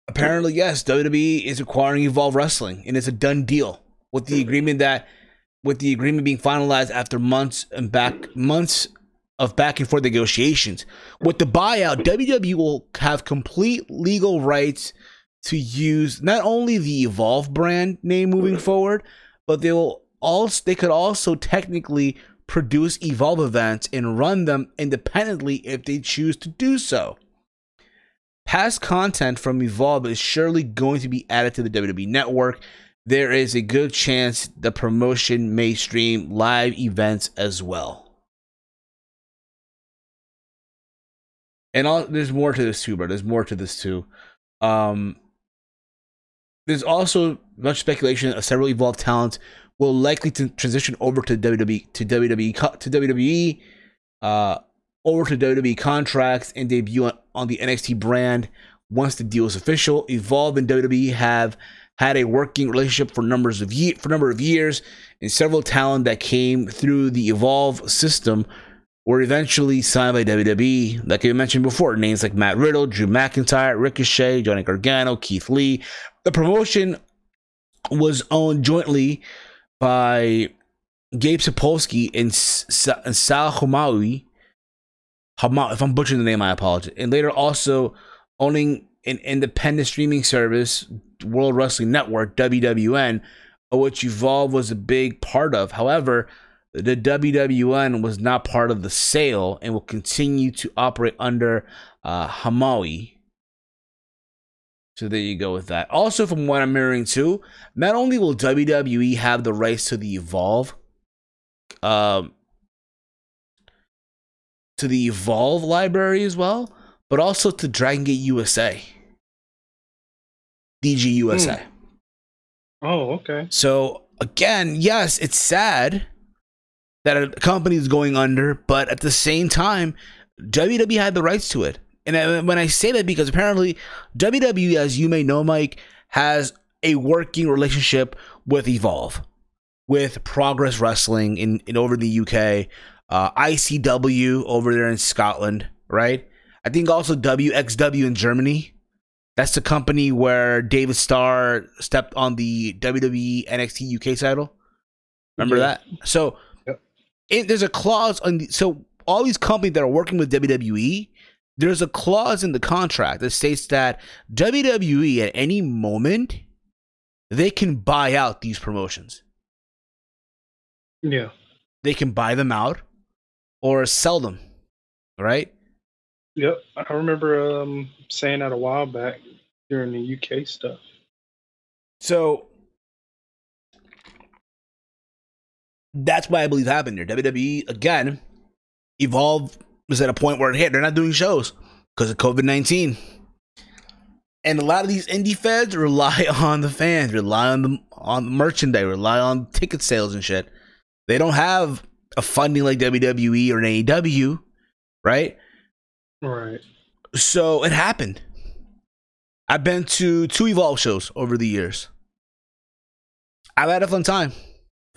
apparently, yes, WWE is acquiring Evolve Wrestling, and it's a done deal with the agreement that with the agreement being finalized after months and back months of back and forth negotiations. With the buyout, WWE will have complete legal rights to use not only the Evolve brand name moving forward, but they'll also they could also technically produce Evolve events and run them independently if they choose to do so. Past content from Evolve is surely going to be added to the WWE network. There is a good chance the promotion may stream live events as well. And all, there's more to this too, bro. There's more to this too. Um, there's also much speculation of several Evolve talents will likely to transition over to WWE to WWE to WWE, uh, over to WWE contracts and debut on, on the NXT brand once the deal is official. Evolve and WWE have had a working relationship for numbers of year for number of years, and several talent that came through the Evolve system were eventually signed by WWE. Like I mentioned before, names like Matt Riddle, Drew McIntyre, Ricochet, Johnny Gargano, Keith Lee. The promotion was owned jointly by Gabe Sapolsky and, Sal Hamaoui. If I'm butchering the name, I apologize. And later also owning an independent streaming service, World Wrestling Network, WWN, which Evolve was a big part of. However, the WWN was not part of the sale and will continue to operate under uh, Hamaoui. So there you go with that. Also, from what I'm hearing too, not only will WWE have the rights to the Evolve, um, to the Evolve library as well, but also to Dragon Gate USA, DG USA. Hmm. Oh, okay. So again, yes, it's sad that a company is going under, but at the same time, WWE had the rights to it. And when I say that, because apparently WWE, as you may know, Mike, has a working relationship with Evolve, with Progress Wrestling in, in over the UK, uh, ICW over there in Scotland, right? I think also WXW in Germany. That's the company where David Starr stepped on the WWE NXT UK title. Remember yeah. that? So yep. it, there's a clause on the, so all these companies that are working with WWE there's a clause in the contract that states that WWE at any moment they can buy out these promotions. Yeah. They can buy them out or sell them. Right? Yep. I remember um, saying that a while back during the UK stuff. So that's why I believe happened here. WWE again evolved was at a point where hey, they're not doing shows because of COVID nineteen. And a lot of these indie feds rely on the fans, rely on the on the merchandise, rely on ticket sales and shit. They don't have a funding like WWE or an AEW, right? Right. So it happened. I've been to two Evolve shows over the years. I've had a fun time.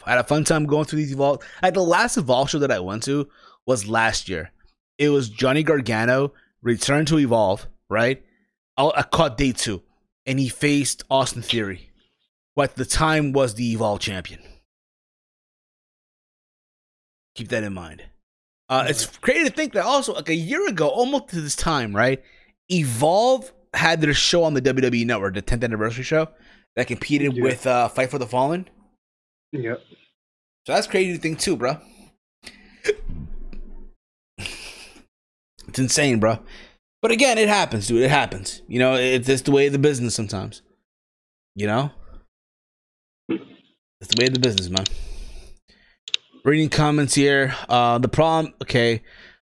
I had a fun time going through these Evolve. Like the last Evolve show that I went to was last year it was Johnny Gargano return to Evolve, right? I caught day two, and he faced Austin Theory, who at the time was the Evolve champion. Keep that in mind. Uh, it's crazy to think that also, like a year ago, almost to this time, right? Evolve had their show on the WWE Network, the 10th anniversary show, that competed with uh, Fight for the Fallen. Yep. So that's crazy to think too, bro. It's insane, bro. But again, it happens, dude. It happens. You know, it's just the way of the business sometimes. You know? It's the way of the business, man. Reading comments here. Uh the problem, okay.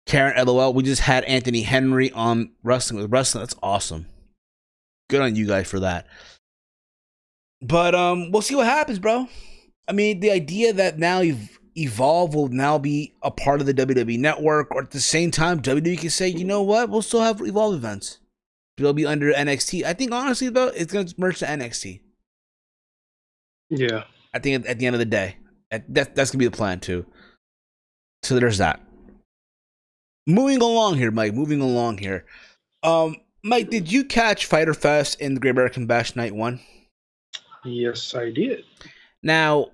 Karen LOL, we just had Anthony Henry on wrestling with wrestling. That's awesome. Good on you guys for that. But um, we'll see what happens, bro. I mean, the idea that now you've Evolve will now be a part of the WWE network, or at the same time, WWE can say, you know what, we'll still have Evolve events. They'll be under NXT. I think honestly though, it's gonna merge to NXT. Yeah. I think at, the end of the day, that that's gonna be the plan too. So there's that. Moving along here, Mike. Moving along here. Um, Mike, did you catch Fyter Fest in the Great American Bash Night One? Yes, I did. Now,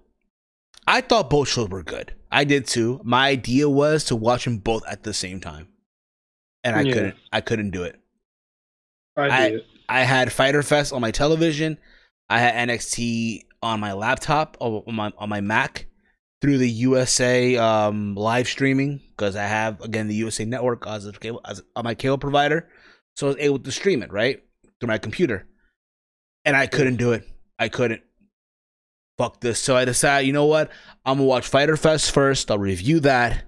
I thought both shows were good. I did too. My idea was to watch them both at the same time, and I yeah. couldn't. I couldn't do it. I did. I had Fyter Fest on my television. I had NXT on my laptop on my on my Mac through the USA um, live streaming because I have again the USA Network as a cable as on my cable provider, so I was able to stream it right through my computer, and I couldn't do it. I couldn't. Fuck this. So I decided, you know what? I'm gonna watch Fyter Fest first. I'll review that,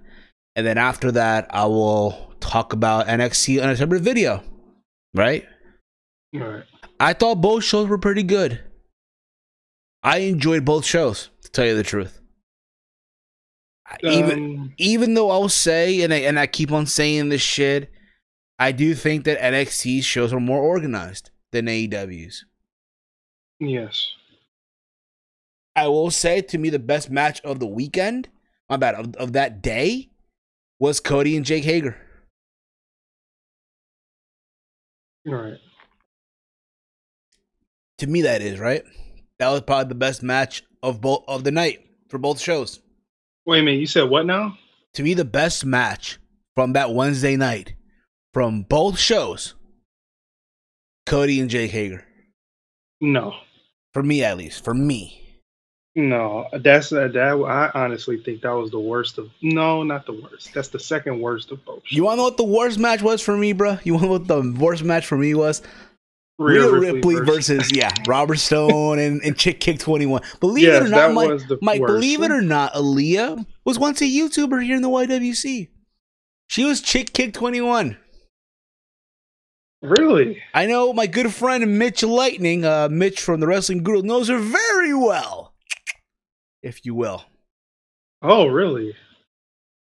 and then after that, I will talk about NXT on a separate video. Right? Right. I thought both shows were pretty good. I enjoyed both shows, to tell you the truth. Even Um, even though I'll say and I, and I keep on saying this shit, I do think that NXT's shows are more organized than AEW's. yes. I will say to me the best match of the weekend, my bad, of, of that day was Cody and Jake Hager. Right. To me that is, right? That was probably the best match of both of the night for both shows. Wait a minute. You said what now? To me the best match from that Wednesday night from both shows Cody and Jake Hager. No. For me at least, for me. No. That's uh, that. I honestly think that was the worst of. No, not the worst. That's the second worst of both. You want to know what the worst match was for me, bro? You want to know what the worst match for me was? Rhea Real Ripley, versus, yeah, Robert Stone and, and Chick Kick 21. Believe it or not, Mike, Mike believe it or not, Aaliyah was once a YouTuber here in the YWC. She was Chick Kick 21. Really? I know my good friend Mitch Lightning, uh, Mitch from the Wrestling Guru, knows her very well, if you will. Oh, really?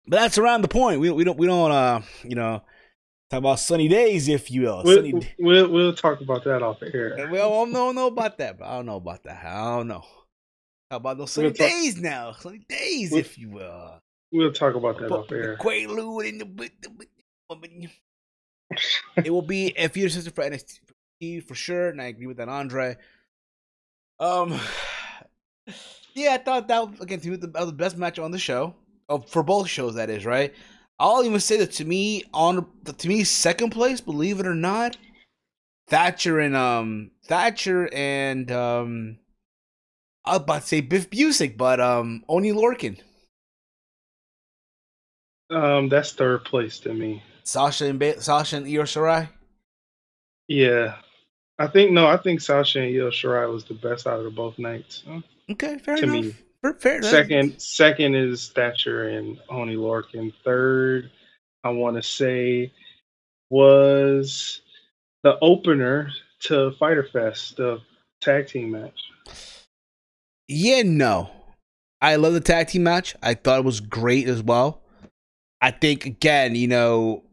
But that's around the point. We, we don't we don't uh you know talk about sunny days, if you will. We'll, Sunny we'll we'll talk about that off the air. Well, I don't know about that, bro. I don't know about that. I don't know. How about those sunny We'll talk- days now? Sunny days, We'll- if you will. We'll talk about that off the air. Quaalude in the, it will be if you're sister for NXT for sure, and I agree with that, Andre. Um, yeah, I thought that was, again to me that was the best match on the show, oh, for both shows. That is right. I'll even say that to me on to me second place, believe it or not, Thatcher and um Thatcher and um I was about to say Biff Busick, but um Oni Lorcan, Um, that's third place to me. Sasha and ba- Sasha and Io Shirai. Yeah, I think no. I think Sasha and Io Shirai was the best out of the both nights. Huh? Okay, fair enough. me. Fair, fair enough. Second, second is Thatcher and Oni Lorcan. Third, I want to say, was the opener to Fyter Fest, the tag team match. Yeah, no. I love the tag team match. I thought it was great as well. I think again, you know,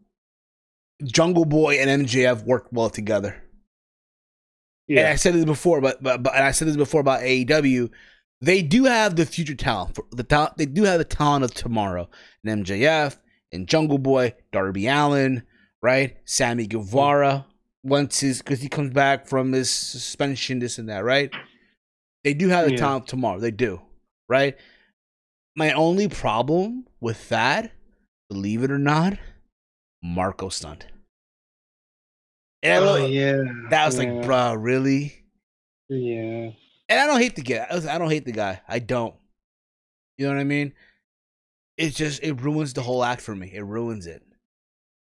Jungle Boy and MJF worked well together. And I said this before, but but, but and I said this before about AEW. They do have the future talent. For the talent, they do have the talent of tomorrow. And MJF and Jungle Boy, Darby Allin, right? Sammy Guevara once his because he comes back from his suspension, this and that, right? They do have the Yeah. talent of tomorrow. They do, right? My only problem with that, believe it or not, Marko Stunt. And I oh, yeah. that was yeah, like, bruh, really? yeah. And I don't hate the guy. I don't hate the guy. I don't. You know what I mean? It just it ruins the whole act for me. It ruins it.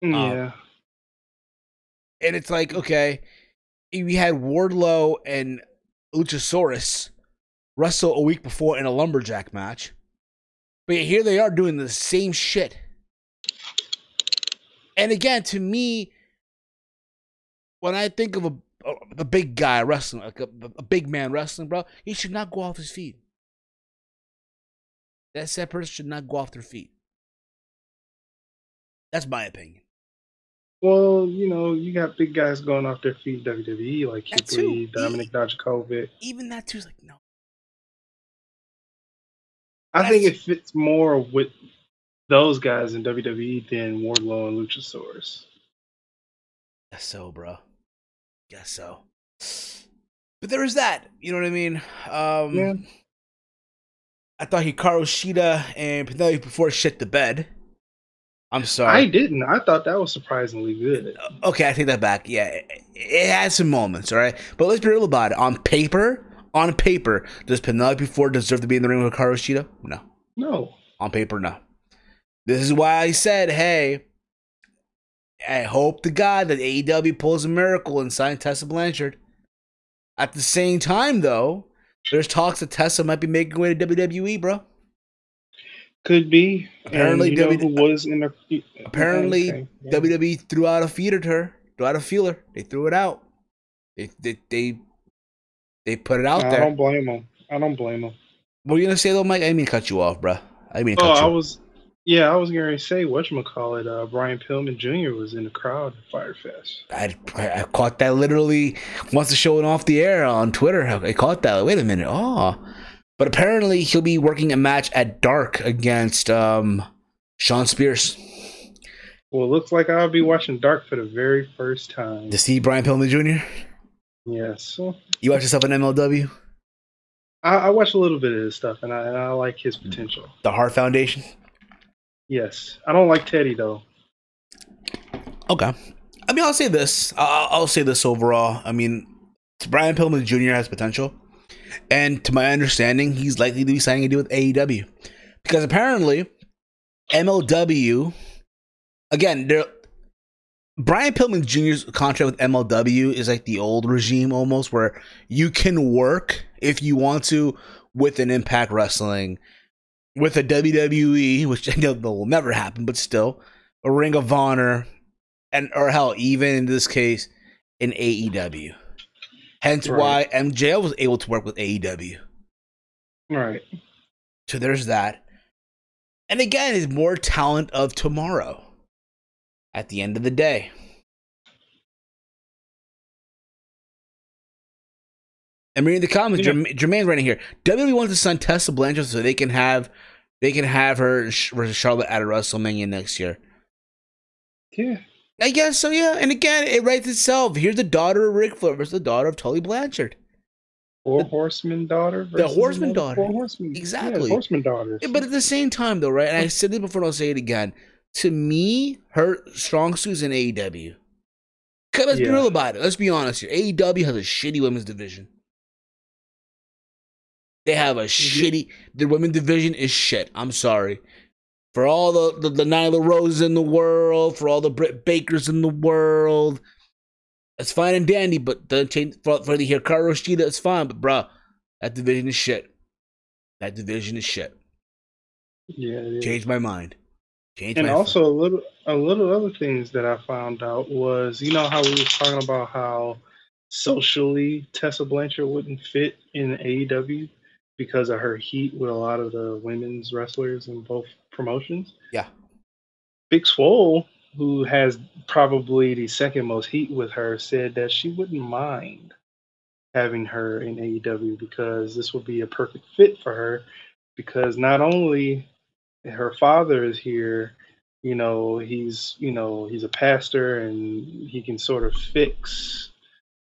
Mm, um, yeah. And it's like, okay, we had Wardlow and Luchasaurus wrestle a week before in a lumberjack match. But here they are doing the same shit. And again, to me, when I think of a a, big guy wrestling, like a, a big man wrestling, bro, he should not go off his feet. That said person should not go off their feet. That's my opinion. Well, you know, you got big guys going off their feet WWE like That Keith Lee, too. Dominik Dijakovic. Even that too is like, no. I think it fits more with those guys in WWE than Wardlow and Luchasaurus. That's so, bro. Guess so. But there is that. You know what I mean? Um, Yeah. I thought Hikaru Shida and Penelope Ford shit the bed. I'm sorry. I didn't. I thought that was surprisingly good. Okay, I take that back. Yeah, it, it had some moments, all right. But let's be real about it. On paper, on paper, does Penelope Ford deserve to be in the ring with Hikaru Shida? No. No. On paper, no. This is why I said, hey, I hope to God that AEW pulls a miracle and signs Tessa Blanchard. At the same time, though, there's talks that Tessa might be making way to WWE, bro. Could be. Apparently, and you know W- who was in the Apparently, Okay, yeah. WWE threw out a feed at her, threw out a feeler. They threw it out. They they they, they put it out I there. don't blame them. I don't blame them. What were you gonna say though, Mike? I didn't mean to cut you off, bro. I mean to Oh, cut I was. Yeah, I was going to say whatchamacallit, uh Brian Pillman Jr. was in the crowd at Firefest. I, I, I caught that literally once the show went off the air on Twitter. I caught that. Wait a minute. Oh, but apparently he'll be working a match at Dark against um Shawn Spears Well, it looks like I'll be watching Dark for the very first time. to see Brian Pillman Jr. Yes. You watch yourself on MLW, I, I watch a little bit of his stuff, and I, and I like his potential. the Heart Foundation. Yes. I don't like Teddy, though. Okay. I mean, I'll say this. I'll, I'll say this overall. I mean, Brian Pillman Jr. has potential, and to my understanding, he's likely to be signing a deal with AEW because apparently MLW. Again, there. Brian Pillman Jr.'s contract with MLW is like the old regime almost, where you can work if you want to with an Impact Wrestling, with a WWE, which I know will never happen, but still, a Ring of Honor, and or hell, even in this case, in AEW. Hence why Right. MJL was able to work with AEW. Right. So there's that. And again, is more talent of tomorrow. At the end of the day. And reading the comments, Yeah. Jerm- Jermaine's writing here. WWE wants to sign Tessa Blanchard so they can have they can have her versus Charlotte at a WrestleMania next year. Yeah. I guess so, yeah. And again, it writes itself. Here's the daughter of Ric Flair versus the daughter of Tully Blanchard. Four horseman daughter. The horseman daughter. Four horsemen. Exactly. Yeah, horseman daughter. Yeah, But at the same time, though, right? And I said this before, and I'll say it again. To me, her strong suit's in AEW. let's be Yeah. real about it. Let's be honest here. AEW has a shitty women's division. They have a mm-hmm. shitty. The women's division is shit. I'm sorry. For all the, the, the Nyla Rose in the world, for all the Britt Bakers in the world, that's fine and dandy, but the change for, for the Hikaru Shida, it's fine. But, bruh, that division is shit. That division is shit. yeah. is. Change my mind. Change And my also a little, a little other things that I found out was, you know how we was talking about how socially Tessa Blanchard wouldn't fit in AEW because of her heat with a lot of the women's wrestlers in both promotions. Yeah. Big Swole, who has probably the second most heat with her, said that she wouldn't mind having her in AEW because this would be a perfect fit for her because not only her father is here you know he's you know he's a pastor and he can sort of fix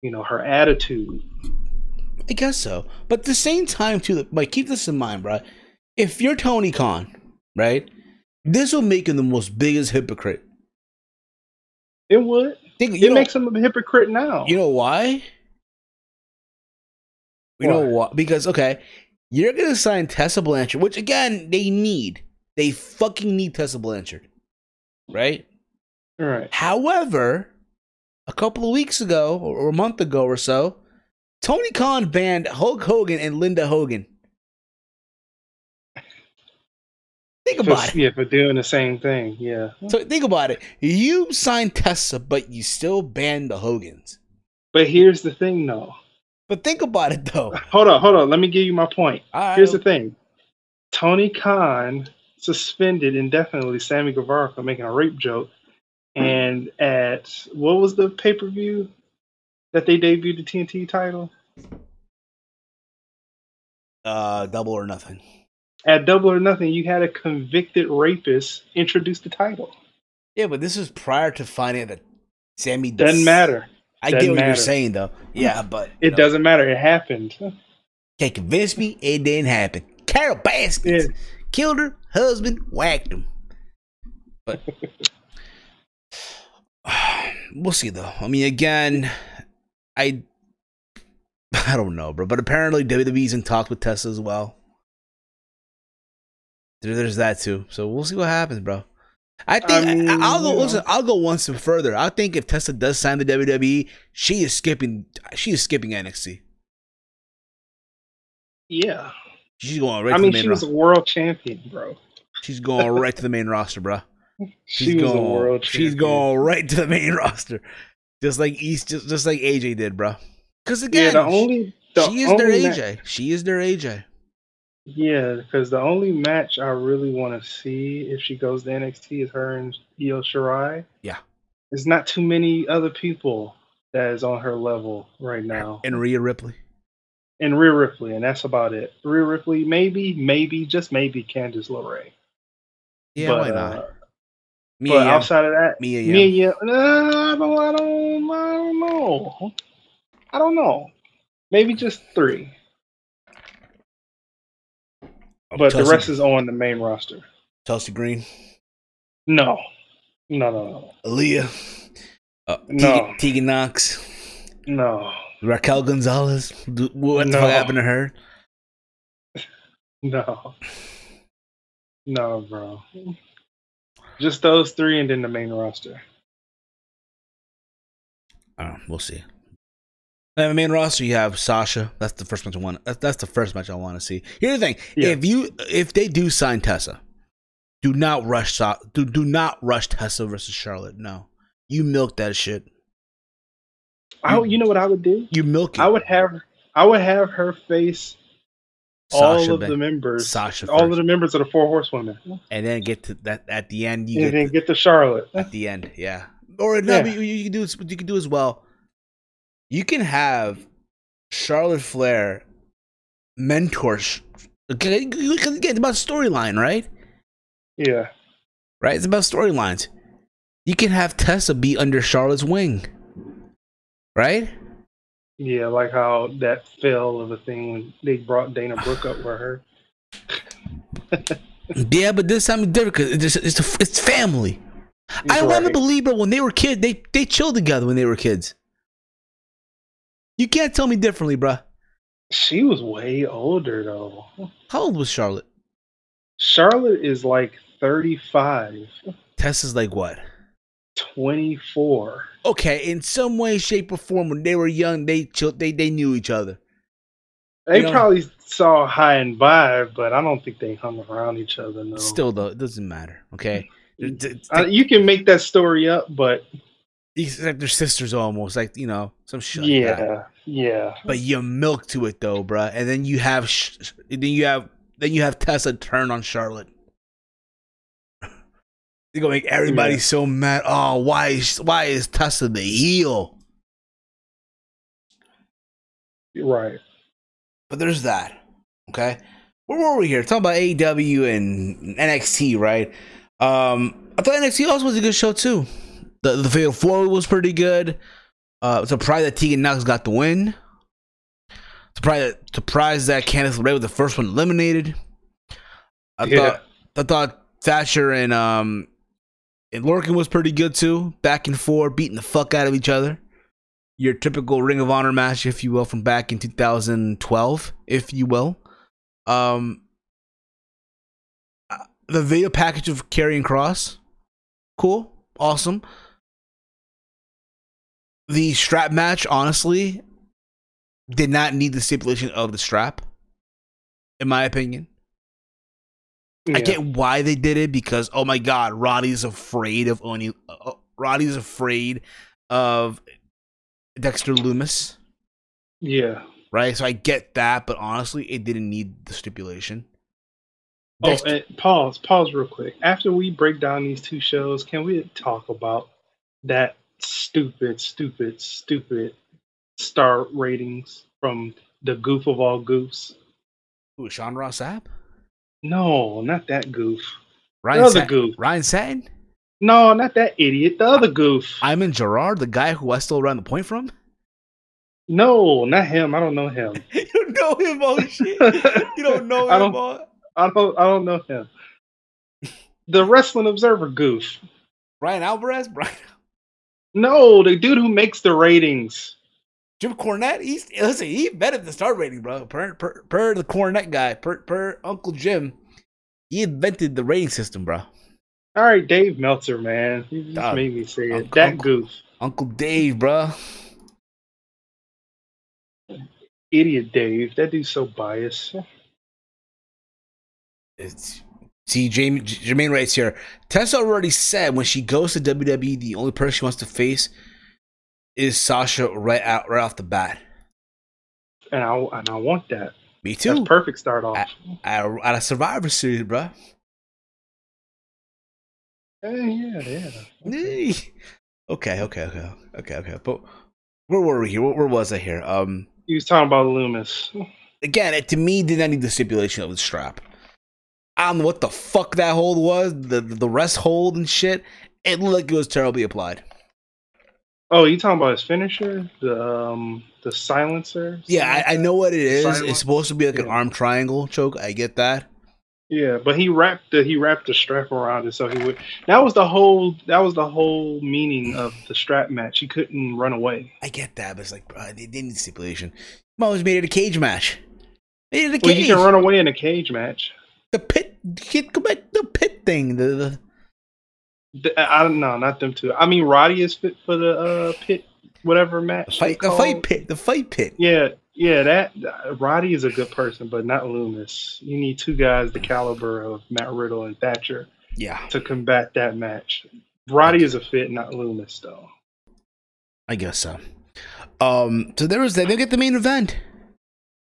you know her attitude I guess so. But at the same time, too, like keep this in mind, bro. If you're Tony Khan, right, this will make him the most biggest hypocrite. it would Think, it know, makes him a hypocrite now you know why? You know Why? what? Because okay, you're gonna sign Tessa Blanchard, which again they need. They fucking need Tessa Blanchard, right? right However, a couple of weeks ago or a month ago or so, Tony Khan banned Hulk Hogan and Linda Hogan. Think For- about it. yeah for doing the same thing yeah So think about it. You signed Tessa, but you still banned the Hogans. but here's the thing though But think about it though. hold on hold on let me give you my point right. here's the thing tony khan suspended indefinitely sammy guevara for making a rape joke hmm. and at what was the pay-per-view that they debuted the tnt title uh, double or nothing. at Double or Nothing, you had a convicted rapist introduce the title. Yeah, but this was prior to finding that Sammy Doesn't matter. I get Doesn't what you're saying though. Yeah, but It doesn't matter. It happened. Can't convince me it didn't happen. Carol Baskins Yeah. killed her husband, whacked him. But we'll see though. I mean, again, I I don't know, bro. But apparently WWE's in talks with Tessa as well. There, there's that too. So we'll see what happens, bro. I think I mean, will go. Listen, I'll go one step further. I think if Tessa does sign the WWE, she is skipping. She is skipping NXT. Yeah. She's going right I to mean, the main she was roster. a world champion, bro. She's going right to the main roster, bro. She was going. a world champion. she's going right to the main roster, just like East, just, just like AJ did, bro. Because again, Yeah, the only the she is their AJ. She is their AJ. Yeah, because the only match I really want to see if she goes to NXT is her and Io Shirai. Yeah. There's not too many other people that is on her level right now. And Rhea Ripley. And Rhea Ripley, and that's about it. Rhea Ripley, maybe, maybe, just maybe Candice LeRae. Yeah, but, why not? Uh, Mia but Yim. outside of that, Mia Yim. Mia, Yim, nah, I don't, I don't, I don't know. I don't know. Maybe just three, but the rest is on the main roster. Chelsea Green, No, no, no, no. Aaliyah, uh, No. Tegan, Tegan Nox, No, Raquel Gonzalez. What the No. fuck happened to her? no, no, bro. Just those three, and then the main roster. Uh, we'll see. The main roster, you have Sasha. That's the first match I want. That's, the first match I want to see. Here's the thing: Yeah. if you if they do sign Tessa, do not rush. Do do not rush Tessa versus Charlotte. No, you milk that shit. I, you know what I would do? You milk it. I would have, I would have her face all Sasha of ba- the members, Sasha all of the members of the Four Horsewomen, and then get to that at the end. You and get then get to Charlotte. at the end, yeah. Or no, Yeah. but you, you can do. You can do as well. You can have Charlotte Flair mentor. Okay, again, it's about storyline, right? Yeah, Right, it's about storylines. You can have Tessa be under Charlotte's wing, right? Yeah, like how that fell of a thing when they brought Dana Brooke up with her. Yeah, but this time it's different because it's, just- it's, a- it's family. I want to Right. believe, bro. When they were kids, they they chilled together when they were kids. You can't tell me differently, bruh. She was way older though. How old was Charlotte? Charlotte is like 35, Tessa's like what? 24. Okay, in some way, shape, or form, when they were young, they they they knew each other. They You know- probably saw high and by, but I don't think they hung around each other. No, Still, though, it doesn't matter. Okay, you can make that story up, but it's like they're sisters almost, like you know, some shit. like that. yeah, yeah, but you milk to it though, bruh. And then you have, sh- then you have, then you have Tessa turn on Charlotte. They're gonna make everybody Yeah. so mad. Oh, why is why is Tessa the heel? right. But there's that. Okay, where were we here? Talking about AEW and NXT, right? Um, I thought NXT also was a good show too. The the Fatal Four was pretty good. Uh, surprised that Tegan Nox got the win. Surprised surprised that Candice LeRae was the first one eliminated. I Yeah. thought I thought Thatcher and um and Lorcan was pretty good too. Back and forth, beating the fuck out of each other. Your typical Ring of Honor match, if you will, from back in 2012, if you will. Um, uh, the video package of Karrion Kross, cool, awesome. The strap match, honestly, did not need the stipulation of the strap, in my opinion. I get why they did it because oh my god, Roddy's afraid of Oni. Uh, Roddy's afraid of Dexter Lumis, Yeah. right? So I get that, but honestly, it didn't need the stipulation. Oh, Dexter- and pause, pause real quick. After we break down these two shows, can we talk about that stupid, stupid, stupid star ratings from the goof of all goofs? Who, Sean Ross Sapp? No, not that goof. Ryan The other Sat- goof. Ryan Satin? No, not that idiot. The other goof. i Iman Gerard, the guy who I still ran the point from? No, not him. I don't know him. you don't know him, oh shit. You don't know I him, don't- oh. I don't. I don't know him. The Wrestling Observer goof. Bryan Alvarez, Brian. No, the dude who makes the ratings. Jim Cornette. He's listen. He invented the star rating, bro. Per per, per the Cornette guy. Per per Uncle Jim. He invented the rating system, bro. All right, Dave Meltzer, man. You just Dog. made me say it. Uncle- that Uncle- goof. Uncle Dave, bro. Idiot Dave. That dude's so biased. It's see, Jamie Jermaine writes here. Tessa already said when she goes to WWE, the only person she wants to face is Sasha right out right off the bat. And I and I want that. Me That's too. perfect start off. At, a- at a Survivor Series, bro. Eh, yeah, yeah. Okay. Okay, okay, okay, okay, okay. But where were we here? Where, where was I here? Um, He was talking about Lumis. again, it, to me, did not need the stipulation of the strap. I don't know what the fuck that hold was, the the rest hold and shit. It looked like it was terribly applied. Oh, you talking about his finisher? The um the silencer? Yeah, I, I know what it is. Silent? It's supposed to be like an arm triangle choke. I get that. Yeah, but he wrapped the he wrapped the strap around it so he would. That was the whole that was the whole meaning of the strap match. He couldn't run away. I get that, but it's like, bro, they didn't need stipulation. You always made it a cage match. Made it a cage. Well, you can run away in a cage match. the pit, back, the pit thing. The The- I don't know, not them two. I mean, Roddy is fit for the uh, pit whatever the match. fight, the fight pit, the fight pit. Yeah, yeah. That Roddy is a good person, but not Lumis. You need two guys the caliber of Matt Riddle and Thatcher Yeah, to combat that match. Roddy is a fit, not Lumis, though. I guess so. Um, so there was that. They get the main event.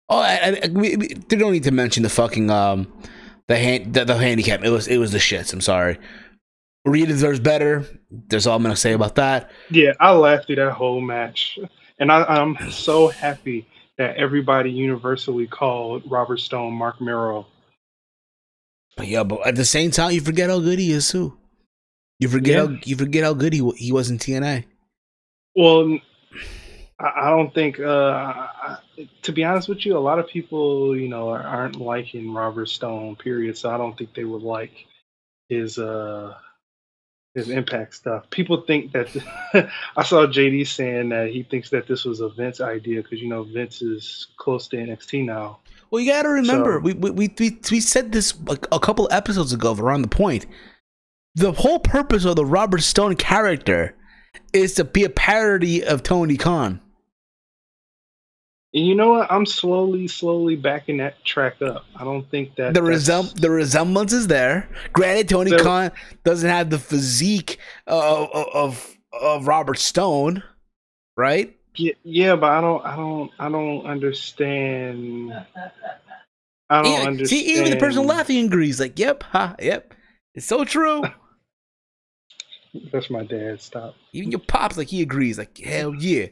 Oh, I, I, we, we, they don't need to mention the fucking um, the hand, the, the handicap. It was it was the shits. I'm sorry. Rita deserves better. There's all I'm gonna say about that. Yeah, I laughed through that whole match, and I, I'm so happy that everybody universally called Robert Stone Marc Mero. Yeah, but at the same time, you forget how good he is too. You forget Yeah. how you forget how good he he was in TNA. Well, I, don't think. Uh, I- to be honest with you, a lot of people, you know, aren't liking Robert Stone. Period. So I don't think they would like his uh his impact stuff. People think that I saw JD saying that he thinks that this was a Vince idea because you know Vince is close to NXT now. Well, you got to remember, So- we, we we we said this like a couple episodes ago around the point. The whole purpose of the Robert Stone character is to be a parody of Tony Khan. And you know what? I'm slowly, slowly backing that track up. I don't think that The resem- the resemblance is there. Granted, Tony Khan doesn't have the physique of of, of Robert Stone, right? Yeah, yeah, but I don't, I don't, I don't understand. I don't Even- understand. See, even the person laughing agrees. Like, yep, ha, yep, it's so true. That's my dad. Stop. Even your pops, like, he agrees. Like, hell yeah,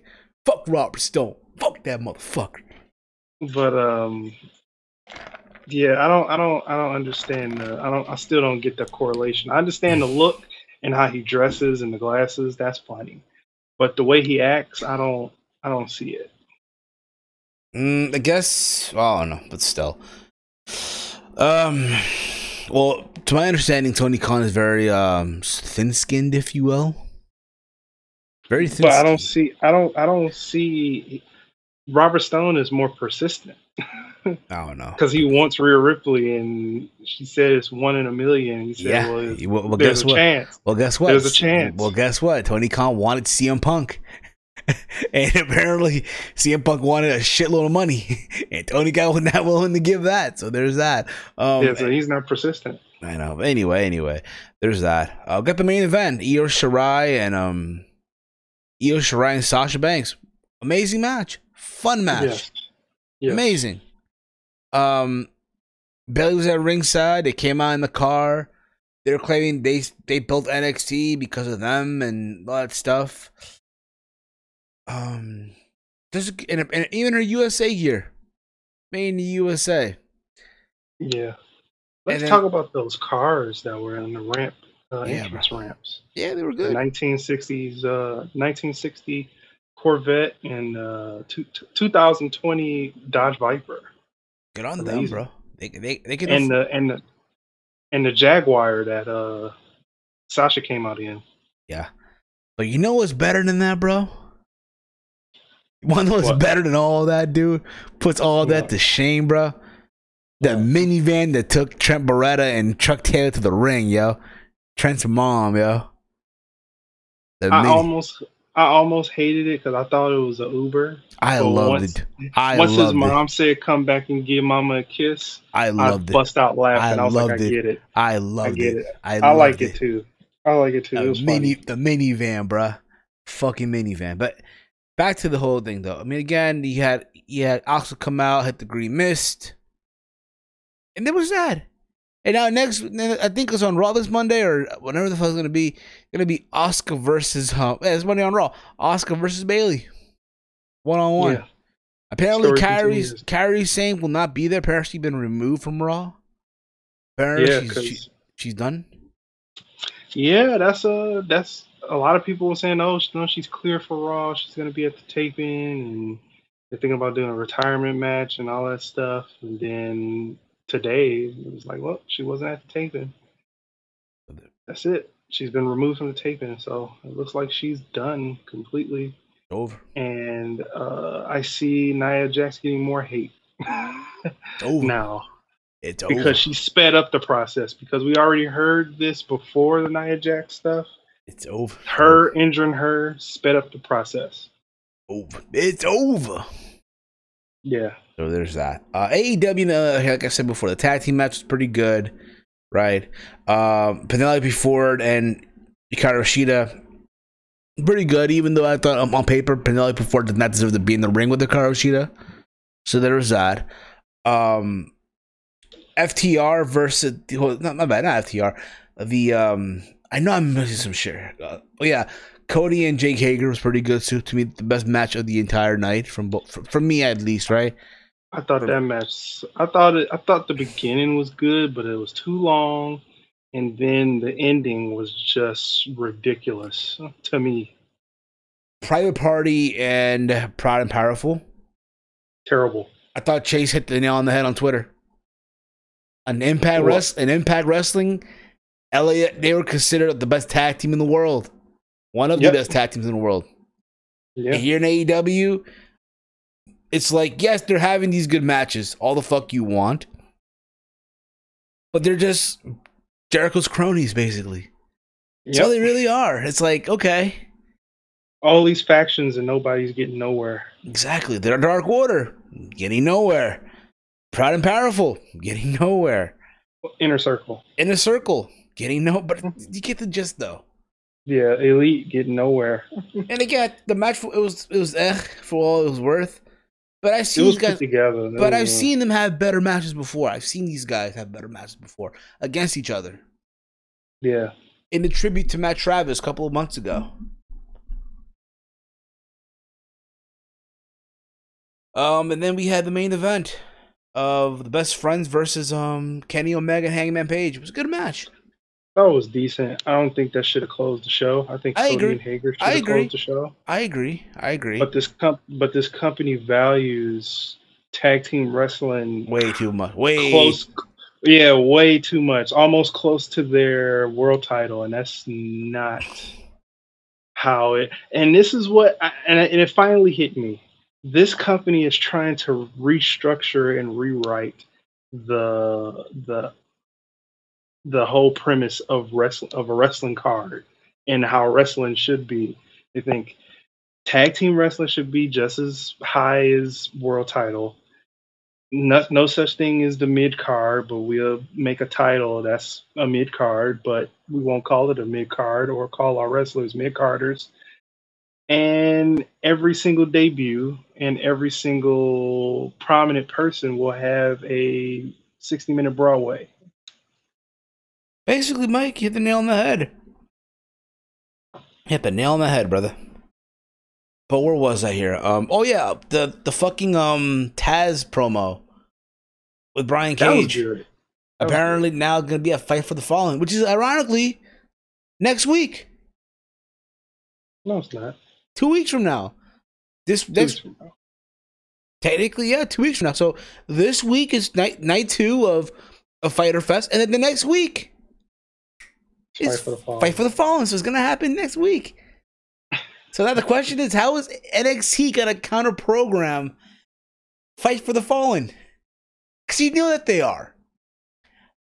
fuck Robert Stone, fuck that motherfucker. But um, yeah, I don't, I don't, I don't understand. The, I don't, I still don't get the correlation. I understand the look and how he dresses and the glasses. That's funny, but the way he acts, I don't, I don't see it. Mm, I guess. Well, I don't know, but still. Um. Well, to my understanding, Tony Khan is very um thin-skinned, if you will. Very thin. But I don't see, I don't, I don't see. Robert Stone is more persistent. I don't know. because he wants Rhea Ripley, and she said it's one in a million. He said, Yeah. "Well, Well, well, there's guess a what? chance." Well, guess what? There's a chance. Well, guess what? Tony Khan wanted CM Punk. and apparently CM Punk wanted a shitload of money. And Tony Khan was not willing to give that. So there's that. Um, yeah, so he's not persistent. I know. Anyway, anyway, there's that. I'll get the main event. Io Shirai and um Io Shirai and Sasha Banks. Amazing match. Fun match. Yes. Yes. Amazing. Um, Bayley was at ringside. They came out in the car. They were claiming they they built NXT because of them and all that stuff. Um, there's a- and, and even her USA gear, made in the USA. Yeah. Let's then- talk about those cars that were in the ramp, uh, Yeah, entrance ramps. Yeah, they were The good. 1960s, uh, 1960 Corvette and uh, two, 2020 Dodge Viper, Good on them, bro. They they they can and the and the and the Jaguar that uh Sasha came out in. Yeah. But you know what's better than that, bro? One what's What? better than all that, dude? Puts all that to shame, bro. The minivan that took Trent Beretta and Chuck Taylor to the ring, yo. Trent's mom, yo. The I mini- almost I almost hated it because I thought it was an Uber. I but loved once- it. I Once his loved it. mom said, "Come back and give Mama a kiss," I I loved it. bust out laughing. I I, was like, loved "I it. get it. I I loved get it. it. I, I like it too. I like it too. It was mini, funny. the minivan, bruh. Fucking minivan. But back to the whole thing, though. I mean, again, you had you had Asuka come out, hit the green mist, and there was that. And now next, I think it's on Raw this Monday or whenever the fuck it's gonna be. Gonna be Asuka versus yeah, it's Monday on Raw. Asuka versus Bayley, one on one. Apparently, Story Kairi's continues. Sane will not be there. Apparently, she's been removed from Raw. Apparently, Yeah, she's, 'cause- she, she's done. Yeah, that's uh that's a lot of people were saying, oh, no, she's clear for Raw. She's gonna be at the taping, and they're thinking about doing a retirement match and all that stuff. And then today it was like, well, she wasn't at the taping. That's it. She's been removed from the taping, so it looks like she's done completely. Over. And uh, I see Nia Jax getting more hate over. now It's over. because she sped up the process. Because we already heard this before the Nia Jax stuff. It's over. her injuring her sped up the process. over. It's over. Yeah. So there's that. Uh, AEW, like I said before, the tag team match was pretty good, right? Um, Penelope Ford and Hikaru Shida, pretty good. Even though I thought um, on paper Penelope Ford did not deserve to be in the ring with Hikaru Shida. So there was that. Um, FTR versus well, not my bad, not FTR. The um, I know I'm missing some shit. Uh, oh yeah, Cody and Jake Hager was pretty good too. To me, the best match of the entire night from both, for, for me at least, right? I thought that match I thought it I thought the beginning was good, but it was too long and then the ending was just ridiculous to me. Private Party and Proud and Powerful. Terrible. I thought Chase hit the nail on the head on Twitter. An Impact Wrest, an Impact Wrestling, Elliot, they were considered the best tag team in the world. One of Yep. the best tag teams in the world. And here in AEW, it's like, yes, they're having these good matches, all the fuck you want. But they're just Jericho's cronies, basically. That's all they really are. It's like, okay, All these factions and nobody's getting nowhere. exactly. They're Dark Order, getting nowhere. Proud and Powerful, getting nowhere. Inner circle. Inner circle, getting no, but you get the gist though. Yeah, elite getting nowhere. And again, the match it was it was eh for all it was worth. But I've seen these guys, together. but I've Uh, seen them have better matches before. I've seen these guys have better matches before against each other. Yeah. In the tribute to Matt Travis a couple of months ago. Um, and then we had the main event of the best friends versus um Kenny Omega and Hangman Page. It was a good match. That was decent. I don't think that should have closed the show. I think I Cody agree. and Hager should I have agree. closed the show. I agree. I agree. But this comp- but this company values tag team wrestling way too much. Way close. Yeah, way too much. Almost close to their world title, and that's not how it. And this is what, I, and, and it finally hit me. This company is trying to restructure and rewrite the the the whole premise of wrestling of a wrestling card and how wrestling should be. They think tag team wrestling should be just as high as world title. No, no such thing as the mid card, but we'll make a title that's a mid card, but we won't call it a mid card or call our wrestlers mid carders. And every single debut and every single prominent person will have a 60 minute Broadway. Basically, Mike, you hit the nail on the head. Hit the nail on the head, brother. But where was I here? Um, oh yeah, the the fucking um Taz promo with Brian Cage. Apparently now gonna be a fight for the fallen, which is ironically next week, No, it's not. two weeks from now. This this technically yeah, two weeks from now. So this week is night night two of a Fyter Fest, and then the next week Fight for the Fallen. Fight for the Fallen. So it's gonna happen next week. So now the question is, how is NXT gonna counter program Fight for the Fallen? Because you know that they are.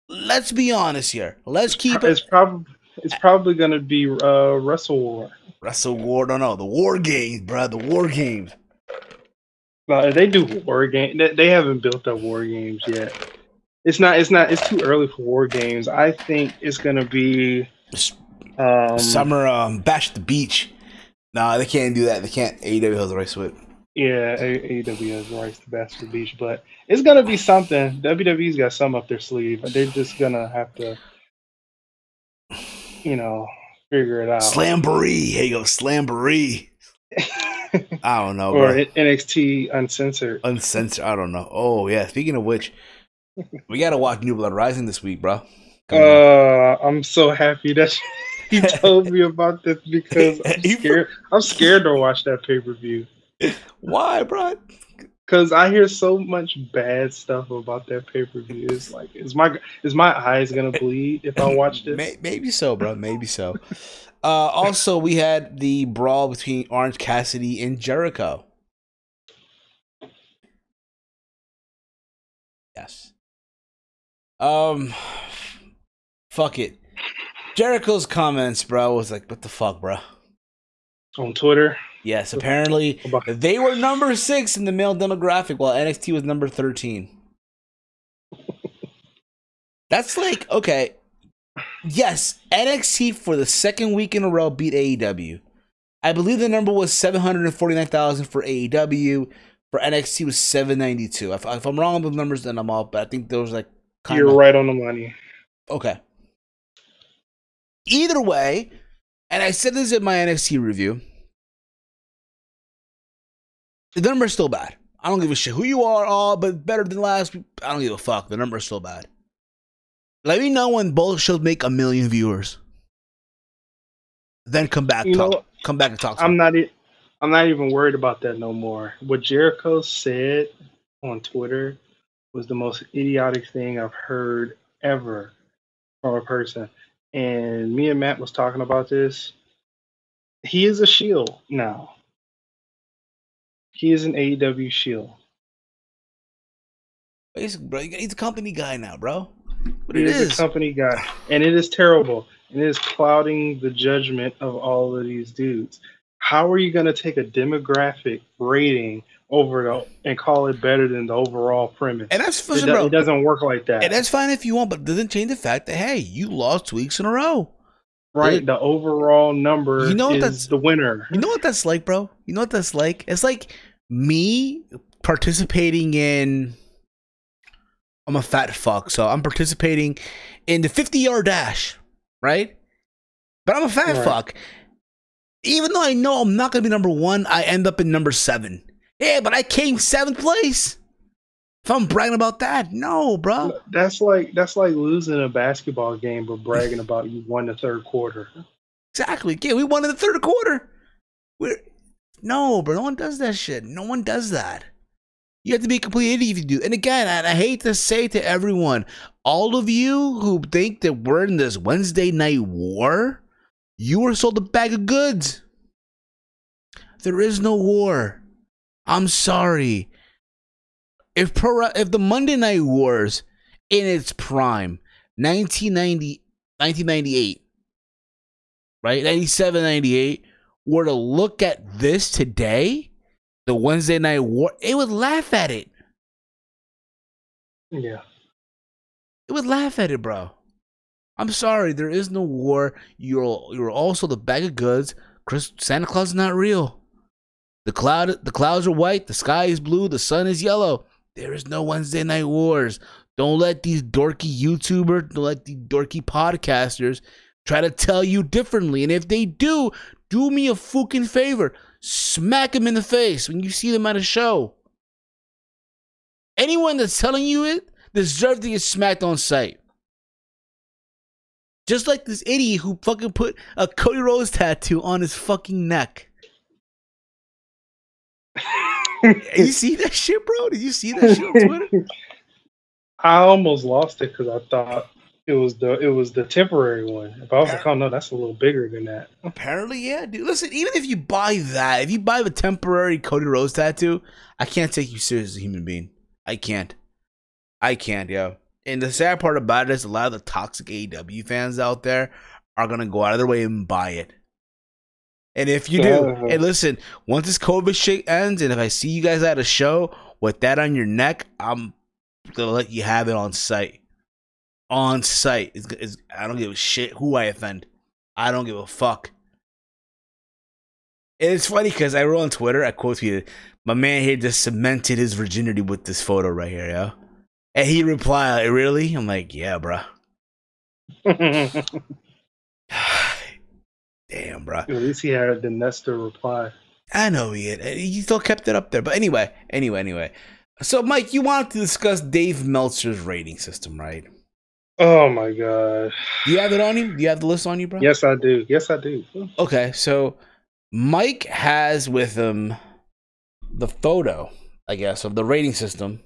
Let's be honest here. Let's keep It's it. probably it's probably gonna be uh, Wrestle War. Wrestle War. No, no, the War Games, bro. The War Games. No, they do war Games. They, they haven't built up war games yet. It's not. It's not. It's too early for war games. I think it's gonna be um, Summer um, Bash the Beach. Nah, they can't do that. They can't. AEW has the rights to it. Yeah, AEW has the rights to bash the Beach, but it's gonna be something. WWE's got some up their sleeve. They're just gonna have to, you know, figure it out. Slamboree. Here you go, Slamboree. I don't know, or bro. NXT Uncensored. Uncensored. I don't know. Oh yeah. Speaking of which, we gotta watch New Blood Rising this week, bro. Come on. Uh, I'm so happy that you told me about this because I'm scared. I'm scared to watch that pay per view Why, bro? because I hear so much bad stuff about that pay per view. It's like, is my is my eyes gonna bleed if I watch this? Maybe so, bro. Maybe so. Uh, also, we had the brawl between Orange Cassidy and Jericho. Yes. Um, fuck it. Jericho's comments, bro, was like, "What the fuck, bro?" On Twitter, Yes, apparently they were number six in the male demographic, while NXT was number thirteen. That's like okay. Yes, NXT for the second week in a row beat AEW. I believe the number was seven hundred and forty nine thousand for AEW. For NXT was seven ninety two. If, if I'm wrong with numbers, then I'm off. But I think those like kind you're right on the money. Okay. Either way, and I said this in my NXT review, the number's still bad. I don't give a shit who you are, all but better than last. I don't give a fuck. The number's still bad. Let me know when both shows make a million viewers. Then come back, You know talk. what? Come back and talk. To I'm me. not. e- I'm not even worried about that no more. What Jericho said on Twitter was the most idiotic thing I've heard ever from a person. And me and Matt was talking about this. He is a shield now. He is an AEW shield. He's, bro, he's a company guy now, bro. He it is, is? a company guy, and it is terrible. And it is clouding the judgment of all of these dudes. How are you going to take a demographic rating over the, and call it better than the overall premise? and that's It, listen, do- bro. it doesn't work like that. And that's fine if you want, but it doesn't change the fact that hey, you lost two weeks in a row. right? The overall number You know what that's- the winner. You know what that's like, bro? You know what that's like? It's like me participating in. I'm a fat fuck, so I'm participating in the 50 yard dash, right? But I'm a fat Right. fuck. Even though I know I'm not gonna be number one, I end up in number seven. Yeah, but I came seventh place. If I'm bragging about that, no, bro. That's like that's like losing a basketball game but bragging about you won the third quarter. Exactly. Yeah, we won in the third quarter. We're no, bro. No one does that shit. No one does that. You have to be a complete idiot if you do. And again, and I hate to say to everyone, all of you who think that we're in this Wednesday night war, you were sold a bag of goods. There is no war. I'm sorry. If pro, if the Monday Night Wars in its prime, 1990, 1998, right? 97, 98, were to look at this today, the Wednesday night war, it would laugh at it. Yeah. It would laugh at it, bro. I'm sorry, there is no war. You're you're also the bag of goods. Chris Santa Claus is not real. The cloud the clouds are white, the sky is blue, the sun is yellow. There is no Wednesday night wars. Don't let these dorky YouTubers, don't let these dorky podcasters try to tell you differently. And if they do, do me a fucking favor. Smack them in the face when you see them at a show. Anyone that's telling you it deserves to get smacked on sight. Just like this idiot who fucking put a Cody Rhodes tattoo on his fucking neck. You see that shit, bro? Did you see that shit on Twitter? I almost lost it because I thought it was the it was the temporary one. But I was like, oh no, that's a little bigger than that. Apparently, yeah, dude. Listen, even if you buy that, if you buy the temporary Cody Rhodes tattoo, I can't take you serious as a human being. I can't. I can't, yo. And the sad part about it is a lot of the toxic AEW fans out there are gonna go out of their way and buy it. And if you do, uh, and listen, once this COVID shit ends, and if I see you guys at a show with that on your neck, I'm gonna let you have it on site. On site, it's, it's, I don't give a shit who I offend. I don't give a fuck. And it's funny because I wrote on Twitter, I quote tweeted, my man here just cemented his virginity with this photo right here, yo. And he replied, "Really?" I'm like, "Yeah, bro." Damn, bro. At least he had the Nestor reply. I know he had. He still kept it up there. But anyway, anyway, anyway. So, Mike, you wanted to discuss Dave Meltzer's rating system, right? Oh my god. Do you have it on you? Do you have the list on you, bro? Yes, I do. Yes, I do. Okay, so Mike has with him the photo, I guess, of the rating system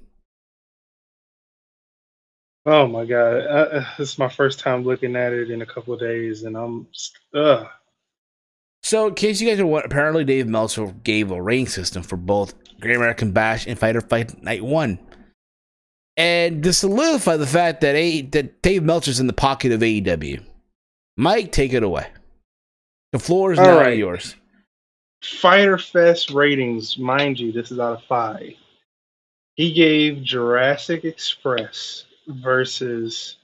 Oh my god, uh, this is my first time looking at it in a couple of days, and I'm uh. So, in case you guys are what, apparently Dave Meltzer gave a rating system for both Great American Bash and Fighter Fight Night One, and to solidify the fact that a that Dave Meltzer's in the pocket of AEW. Mike, take it away. The floor is All now right. yours. Fyter Fest ratings, mind you, this is out of five. He gave Jurassic Express versus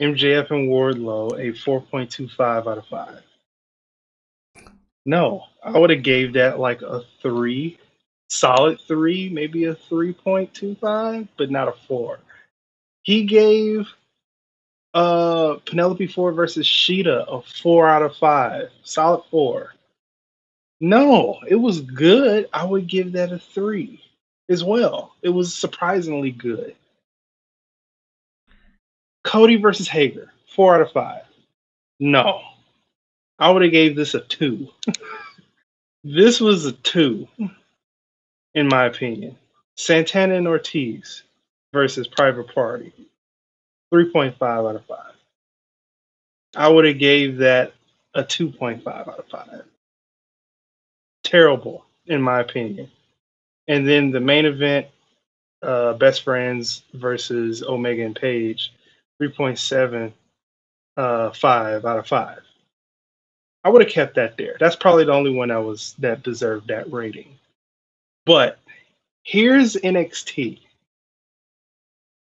MJF and Wardlow a 4.25 out of 5. No, I would have gave that like a 3, solid 3, maybe a 3.25, but not a 4. He gave uh Penelope Ford versus Shida a 4 out of 5, solid 4. No, it was good. I would give that a 3 as well. It was surprisingly good. Cody versus Hager, four out of five. No, I would have gave this a two. this was a two, in my opinion. Santana and Ortiz versus Private Party, three point five out of five. I would have gave that a two point five out of five. Terrible, in my opinion. And then the main event, uh, Best Friends versus Omega and Page, 3.7 uh, five out of five. I would have kept that there. That's probably the only one I was that deserved that rating. But here's NXT.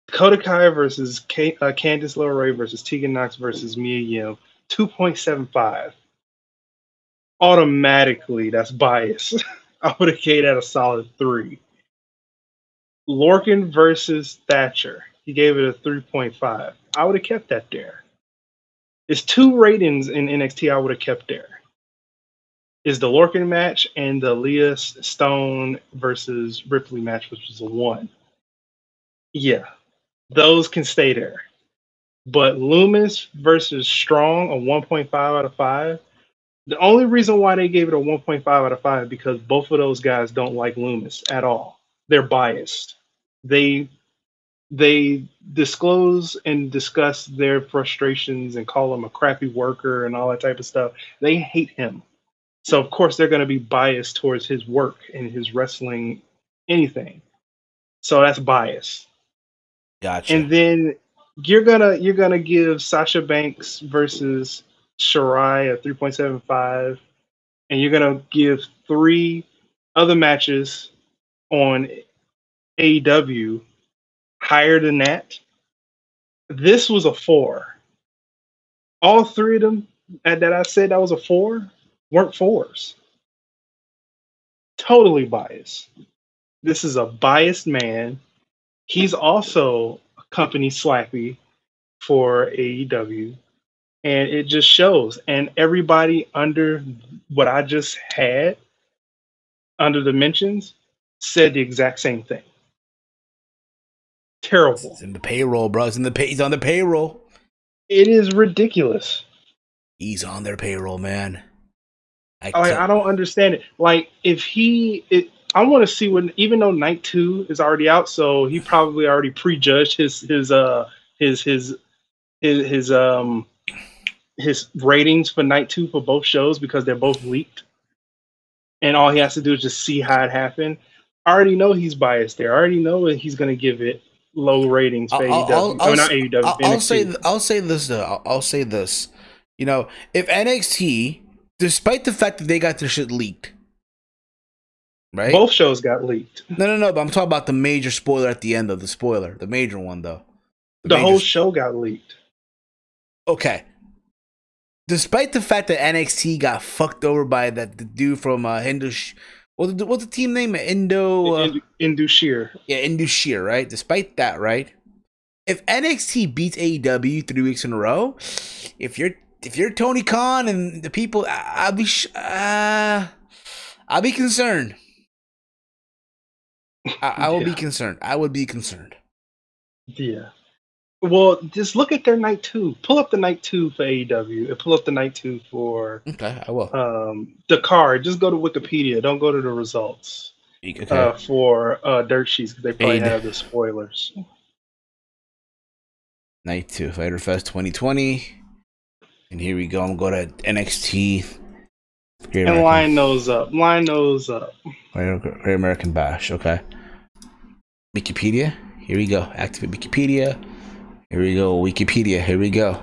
Dakota Kai versus K- uh, Candice LeRae versus Tegan Nox versus Mia Yim, 2.75. Automatically, that's bias. I would have gave that a solid three. Lorcan versus Thatcher, he gave it a 3.5. I would have kept that there. It's two ratings in NXT I would have kept there. Is the Lorcan match and the Leah Stone versus Ripley match, which was a one. Yeah, those can stay there. But Lumis versus Strong, a 1.5 out of 5. The only reason why they gave it a 1.5 out of 5 because both of those guys don't like Lumis at all. They're biased. They they disclose and discuss their frustrations and call him a crappy worker and all that type of stuff. They hate him. So of course they're going to be biased towards his work and his wrestling anything. So that's bias. Gotcha. And then you're gonna you're gonna give Sasha Banks versus Shirai a 3.75, and you're gonna give three other matches on AEW higher than that. This was a four. All three of them that I said that was a four weren't fours. Totally biased. This is a biased man. He's also a company slappy for AEW. And it just shows. And everybody under what I just had, under the mentions, said the exact same thing. Terrible. It's in the payroll, bro. It's in the pay- he's on the payroll. It is ridiculous. He's on their payroll, man. I, like, I don't understand it. Like if he it I want to see when, even though night two is already out, so he probably already prejudged his his uh his his his his um his ratings for night two for both shows because they're both leaked, and all he has to do is just see how it happened. I already know he's biased there. I already know that he's going to give it low ratings for I'll, AEW. I'll, oh, I'll, not AEW. I'll, I'll say I'll say this though. I'll, I'll say this. You know, if NXT, despite the fact that they got their shit leaked, right? both shows got leaked. No, no, no. But I'm talking about the major spoiler at the end of the spoiler, the major one though. The major whole show got leaked. okay. Despite the fact that NXT got fucked over by that the dude from uh, Hindu, What's the, what's the team name? Indo, uh, In Indus Sher. yeah, Indus Sher, right? Despite that, right? If NXT beats AEW three weeks in a row, if you're if you're Tony Khan and the people, I- I'll be sh- uh, I'll be concerned. I, I will be concerned. I would be concerned. Yeah. Well, just look at their night two. Pull up the night two for AEW and pull up the night two for Okay, I will. um, the card. Just go to Wikipedia. Don't go to the results Okay. uh, for uh, dirt sheets because they probably AEW. have the spoilers. Night two, Fyter Fest 2020. And here we go. I'm going to NXT. Great And American, line those up. Line those up. Great Great American Bash. Okay. Wikipedia. Here we go. Activate Wikipedia. Here we go. Wikipedia. Here we go.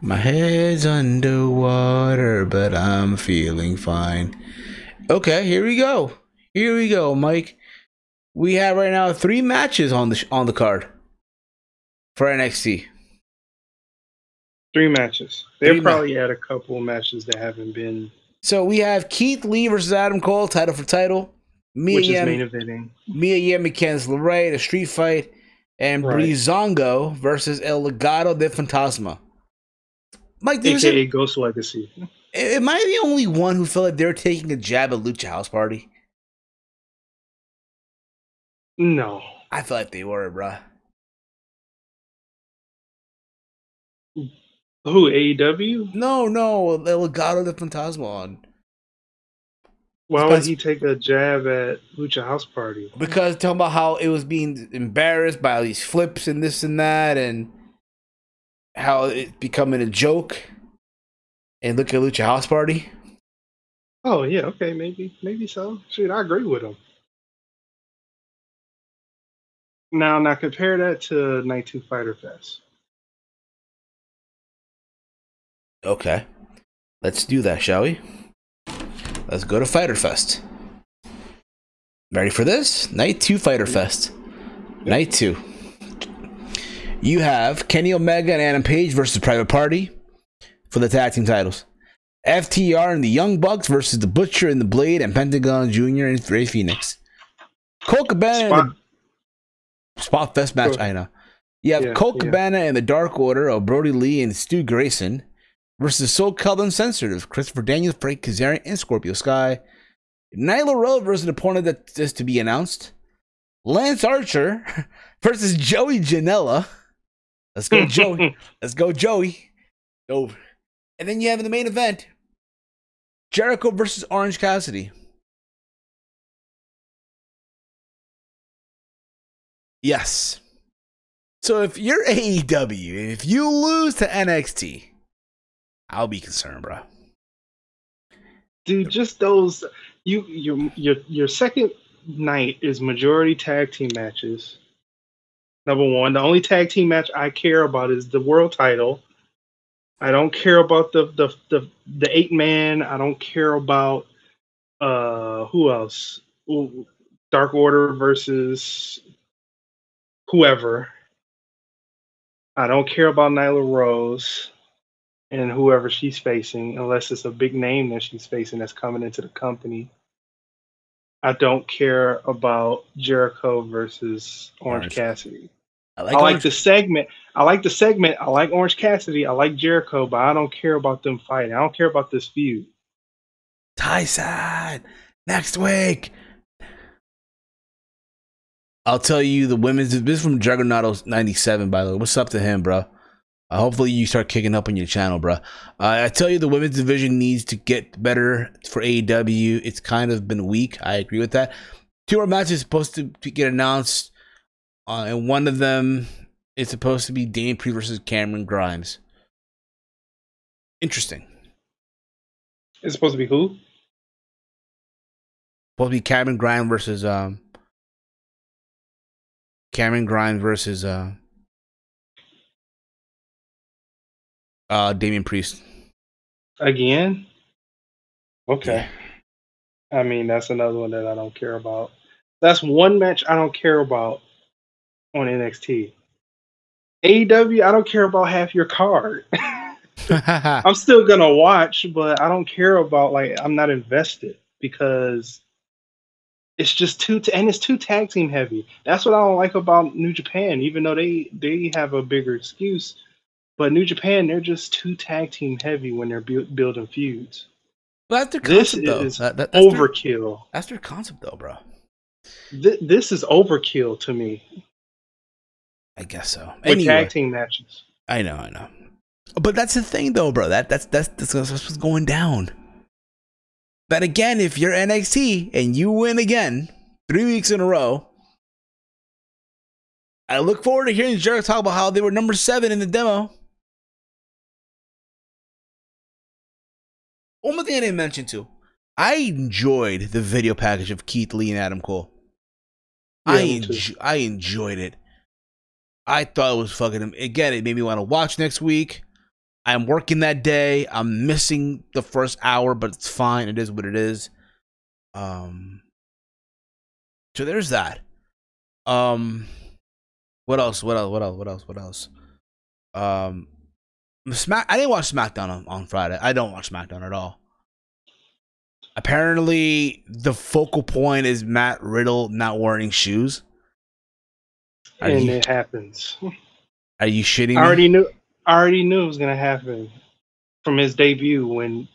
My head's underwater, but I'm feeling fine. Okay, here we go. Here we go, Mike. We have right now three matches on the sh- on the card for NXT. Three matches. They'll Three ma- probably add a couple of matches that haven't been, So we have Keith Lee versus Adam Cole, title for title. Mia which is Yim, main eventing. Mia Yim Candice LeRae, the street fight, and Right. Breezango versus El Legado de Fantasma. Mike, there's a, Ghost Legacy. am I the only one who felt like they're taking a jab at Lucha House Party? No. I felt like they were, bruh. Who, AEW? No, no, El Legado de Fantasma on. Why would he take a jab at Lucha House Party? Because talking about how it was being embarrassed by all these flips and this and that, and how it's becoming a joke. And look at Lucha House Party. Oh yeah, okay, maybe, maybe so. Shoot, I agree with him. Now, now compare that to Night Two Fyter Fest. Okay. Let's do that, shall we? Let's go to Fyter Fest. Ready for this? Night 2 Fyter Fest. Night 2. You have Kenny Omega and Adam Page versus Private Party for the tag team titles. FTR and the Young Bucks versus the Butcher and the Blade and Pentagon Jr. and Rey Fenix. Colt Cabana Spot, the Spot Fest match, Go. I know. You have Yeah, Colt yeah. Cabana and the Dark Order of Brodie Lee and Stu Grayson versus SoCal Uncensored of Christopher Daniels, Frank Kazarian, and Scorpio Sky. Nyla Rose versus an opponent that is to be announced. Lance Archer versus Joey Janela. Let's go, Joey. Let's go, Joey. Over. And then you have in the main event Jericho versus Orange Cassidy. Yes. So if you're AEW, and if you lose to NXT, I'll be concerned, bro. dude, just those. You, your, your, your second night is majority tag team matches. Number one, the only tag team match I care about is the world title. I don't care about the the the, the eight man. I don't care about uh who else? Ooh, Dark Order versus whoever. I don't care about Nyla Rose and whoever she's facing, unless it's a big name that she's facing that's coming into the company. I don't care about Jericho versus Orange, Orange. Cassidy. I I like the segment. I like the segment. I like Orange Cassidy. I like Jericho, but I don't care about them fighting. I don't care about this feud. Tyson next week. I'll tell you the women's. This is from Juggernaut 97, by the way. What's up to him, bro? Uh, hopefully, you start kicking up on your channel, bro. Uh, I tell you, the women's division needs to get better for AEW. It's kind of been weak. I agree with that. Two more matches supposed to get announced, uh, and one of them is supposed to be Damian Priest versus Cameron Grimes. Interesting. It's supposed to be who? Supposed to be Cameron Grimes versus um Cameron Grimes versus uh uh Damian Priest. Again? Okay. I mean, that's another one that I don't care about. That's one match I don't care about on NXT. AEW, I don't care about half your card. I'm still gonna watch, but I don't care about like I'm not invested because it's just too t- and it's too tag team heavy. That's what I don't like about New Japan, even though they they have a bigger excuse. But New Japan, they're just too tag team heavy when they're bu- building feuds. Well, that's their concept, this though. is That- that- that's their- overkill. that's their concept, though, bro. Th- this is overkill to me I guess so. with Anyway, tag team matches. I know, I know. But that's the thing, though, bro. That that's that's that's, that's what's going down. But again, if you're NXT and you win again three weeks in a row, I look forward to hearing Jericho talk about how they were number seven in the demo. One more thing I didn't mention too. I enjoyed the video package of Keith Lee and Adam Cole. I Yeah, enjo- I enjoyed it. I thought it was fucking again. It made me want to watch next week. I'm working that day. I'm missing the first hour, but it's fine. It is what it is. Um. So there's that. Um. What else? What else? What else? What else? What else? Um. Smack. I didn't watch SmackDown on, on Friday. I don't watch SmackDown at all. Apparently, the focal point is Matt Riddle not wearing shoes. Are and you, it happens. are you shitting me? I already knew. I already knew it was gonna happen from his debut when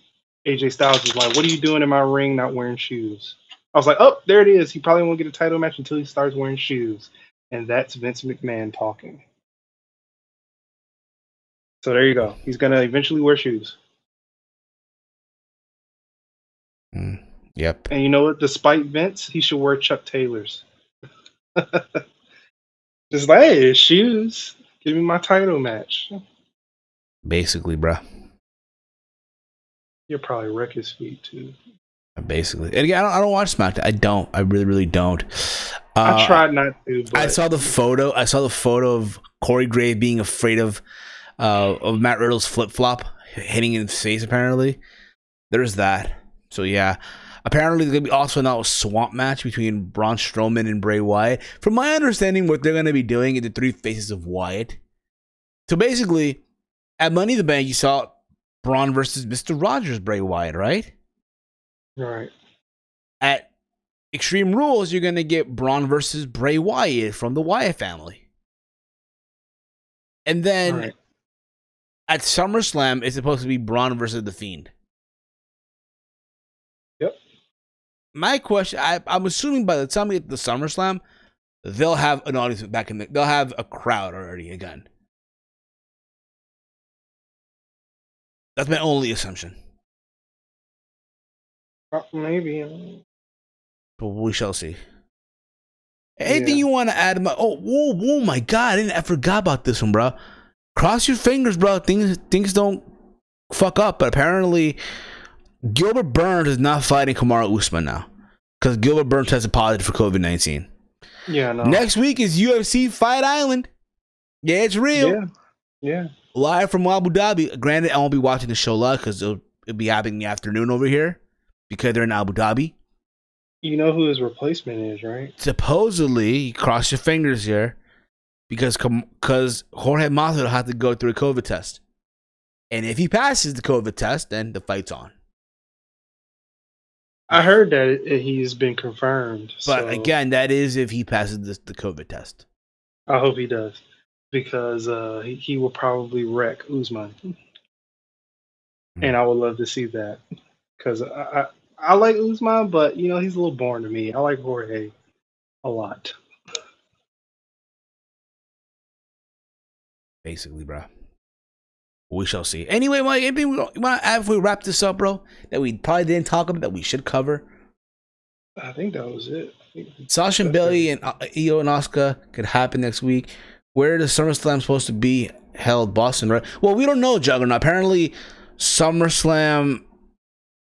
AJ Styles was like, "What are you doing in my ring, not wearing shoes?" I was like, "Oh, there it is. He probably won't get a title match until he starts wearing shoes." And that's Vince McMahon talking. So there you go. He's gonna eventually wear shoes. Mm, yep. And you know what? Despite Vince, he should wear Chuck Taylors. Just like, hey, shoes. Give me my title match. Basically, bruh. You'll probably wreck his feet too. Basically. And again, I don't, I don't watch SmackDown. I don't. I really, really don't. Uh, I tried not to, but I saw the photo. I saw the photo of Corey Gray being afraid of uh, of Matt Riddle's flip flop hitting in his face. Apparently, there's that. So yeah, apparently there's gonna be also now a swamp match between Braun Strowman and Bray Wyatt. From my understanding, what they're gonna be doing is the three faces of Wyatt. So basically, at Money in the Bank, you saw Braun versus Mister Rogers, Bray Wyatt, right? right. At Extreme Rules, you're gonna get Braun versus Bray Wyatt from the Wyatt family. And then Right. At SummerSlam, it's supposed to be Braun versus the Fiend. Yep. My question, I, I'm assuming by the time we get to the SummerSlam, they'll have an audience back in the, they'll have a crowd already again. That's my only assumption. Maybe. But we shall see. Anything Yeah. you want to add? My, oh, whoa, whoa, my God! I, didn't, I forgot about this one, bro. Cross your fingers, bro. Things things don't fuck up. But apparently, Gilbert Burns is not fighting Kamaru Usman now because Gilbert Burns tested positive for COVID nineteen. Yeah, no. Next week is UFC Fight Island. Yeah, it's real. Yeah. Yeah. Live from Abu Dhabi. Granted, I won't be watching the show live because it'll, it'll be happening in the afternoon over here because they're in Abu Dhabi. You know who his replacement is, right? supposedly, cross your fingers here, because because Jorge Masvidal had to go through a COVID test, and if he passes the COVID test, then the fight's on. I heard that he's been confirmed. But so again, that is if he passes the, the COVID test. I hope he does because uh, he, he will probably wreck Usman, and I would love to see that because I, I I like Usman, but you know he's a little boring to me. I like Jorge a lot. Basically, bro. We shall see. Anyway, Mike, anything we want to add before we wrap this up, bro? That we probably didn't talk about that we should cover. I think that was it. Sasha and and uh, Io and Asuka could happen next week. Where does SummerSlam supposed to be held? Boston, right? Well, we don't know, Juggernaut. Apparently, SummerSlam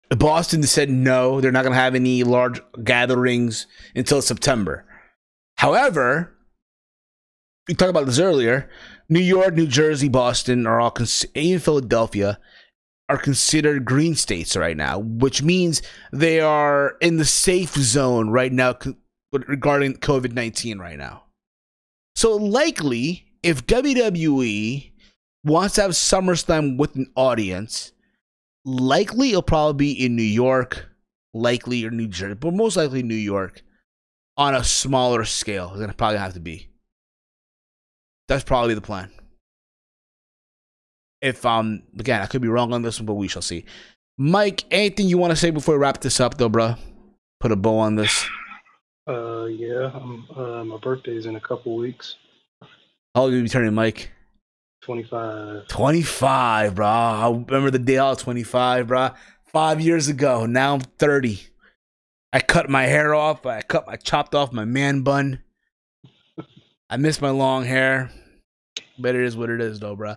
Boston said no, they're not going to have any large gatherings until September. However, we talked about this earlier. New York, New Jersey, Boston are all, cons- even Philadelphia, are considered green states right now, which means they are in the safe zone right now regarding COVID 19 right now. So, likely, if WWE wants to have SummerSlam with an audience, likely it'll probably be in New York, likely or New Jersey, but most likely New York on a smaller scale. It's gonna probably have to be. That's probably the plan. If um again, I could be wrong on this one, but we shall see. Mike, anything you want to say before we wrap this up, though, bro? Put a bow on this. Uh, yeah. uh, my birthday's in a couple weeks. How old are you be turning, Mike? 25. 25, bro. I remember the day I was 25, bro. Five years ago. Now I'm 30. I cut my hair off. I cut my chopped off my man bun. I miss my long hair. But it is what it is, though, bro.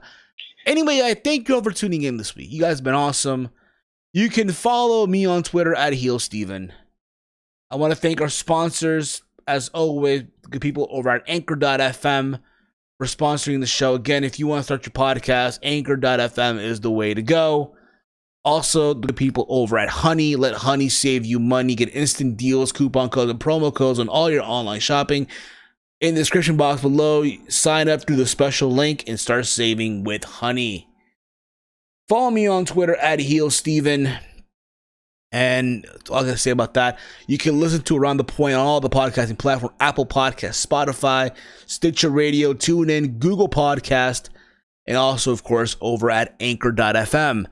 Anyway, I thank you all for tuning in this week. You guys have been awesome. You can follow me on Twitter at Heel Steven. I want to thank our sponsors, as always, the people over at Anchor.fm for sponsoring the show. Again, if you want to start your podcast, anchor.fm is the way to go. Also, the people over at Honey, let Honey save you money. Get instant deals, coupon codes, and promo codes on all your online shopping. In the description box below, sign up through the special link and start saving with Honey. Follow me on Twitter at Heel Steven. And all I gotta say about that, you can listen to Around the Point on all the podcasting platforms Apple Podcast, Spotify, Stitcher Radio, TuneIn, Google Podcast, and also, of course, over at Anchor.fm.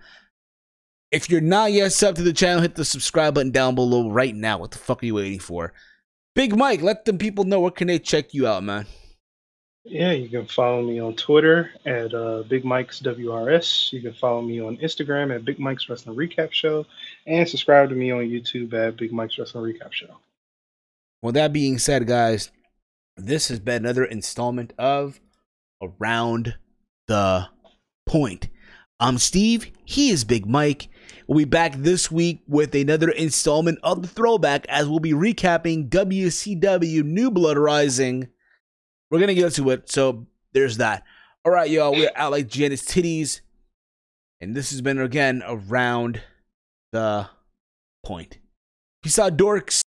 If you're not yet sub to the channel, hit the subscribe button down below right now. What the fuck are you waiting for? Big Mike, let them people know where can they check you out, man. Yeah, you can follow me on Twitter at uh, Big Mike's WRS. You can follow me on Instagram at Big Mike's Wrestling Recap Show, and subscribe to me on YouTube at Big Mike's Wrestling Recap Show. Well, that being said, guys, this has been another installment of Around the Point. I'm Steve. He is Big Mike. We'll be back this week with another installment of the Throwback as we'll be recapping WCW New Blood Rising we're gonna get to it. So there's that. All right, y'all. We're out like Janet's titties, and this has been again around the point. Peace out, dorks.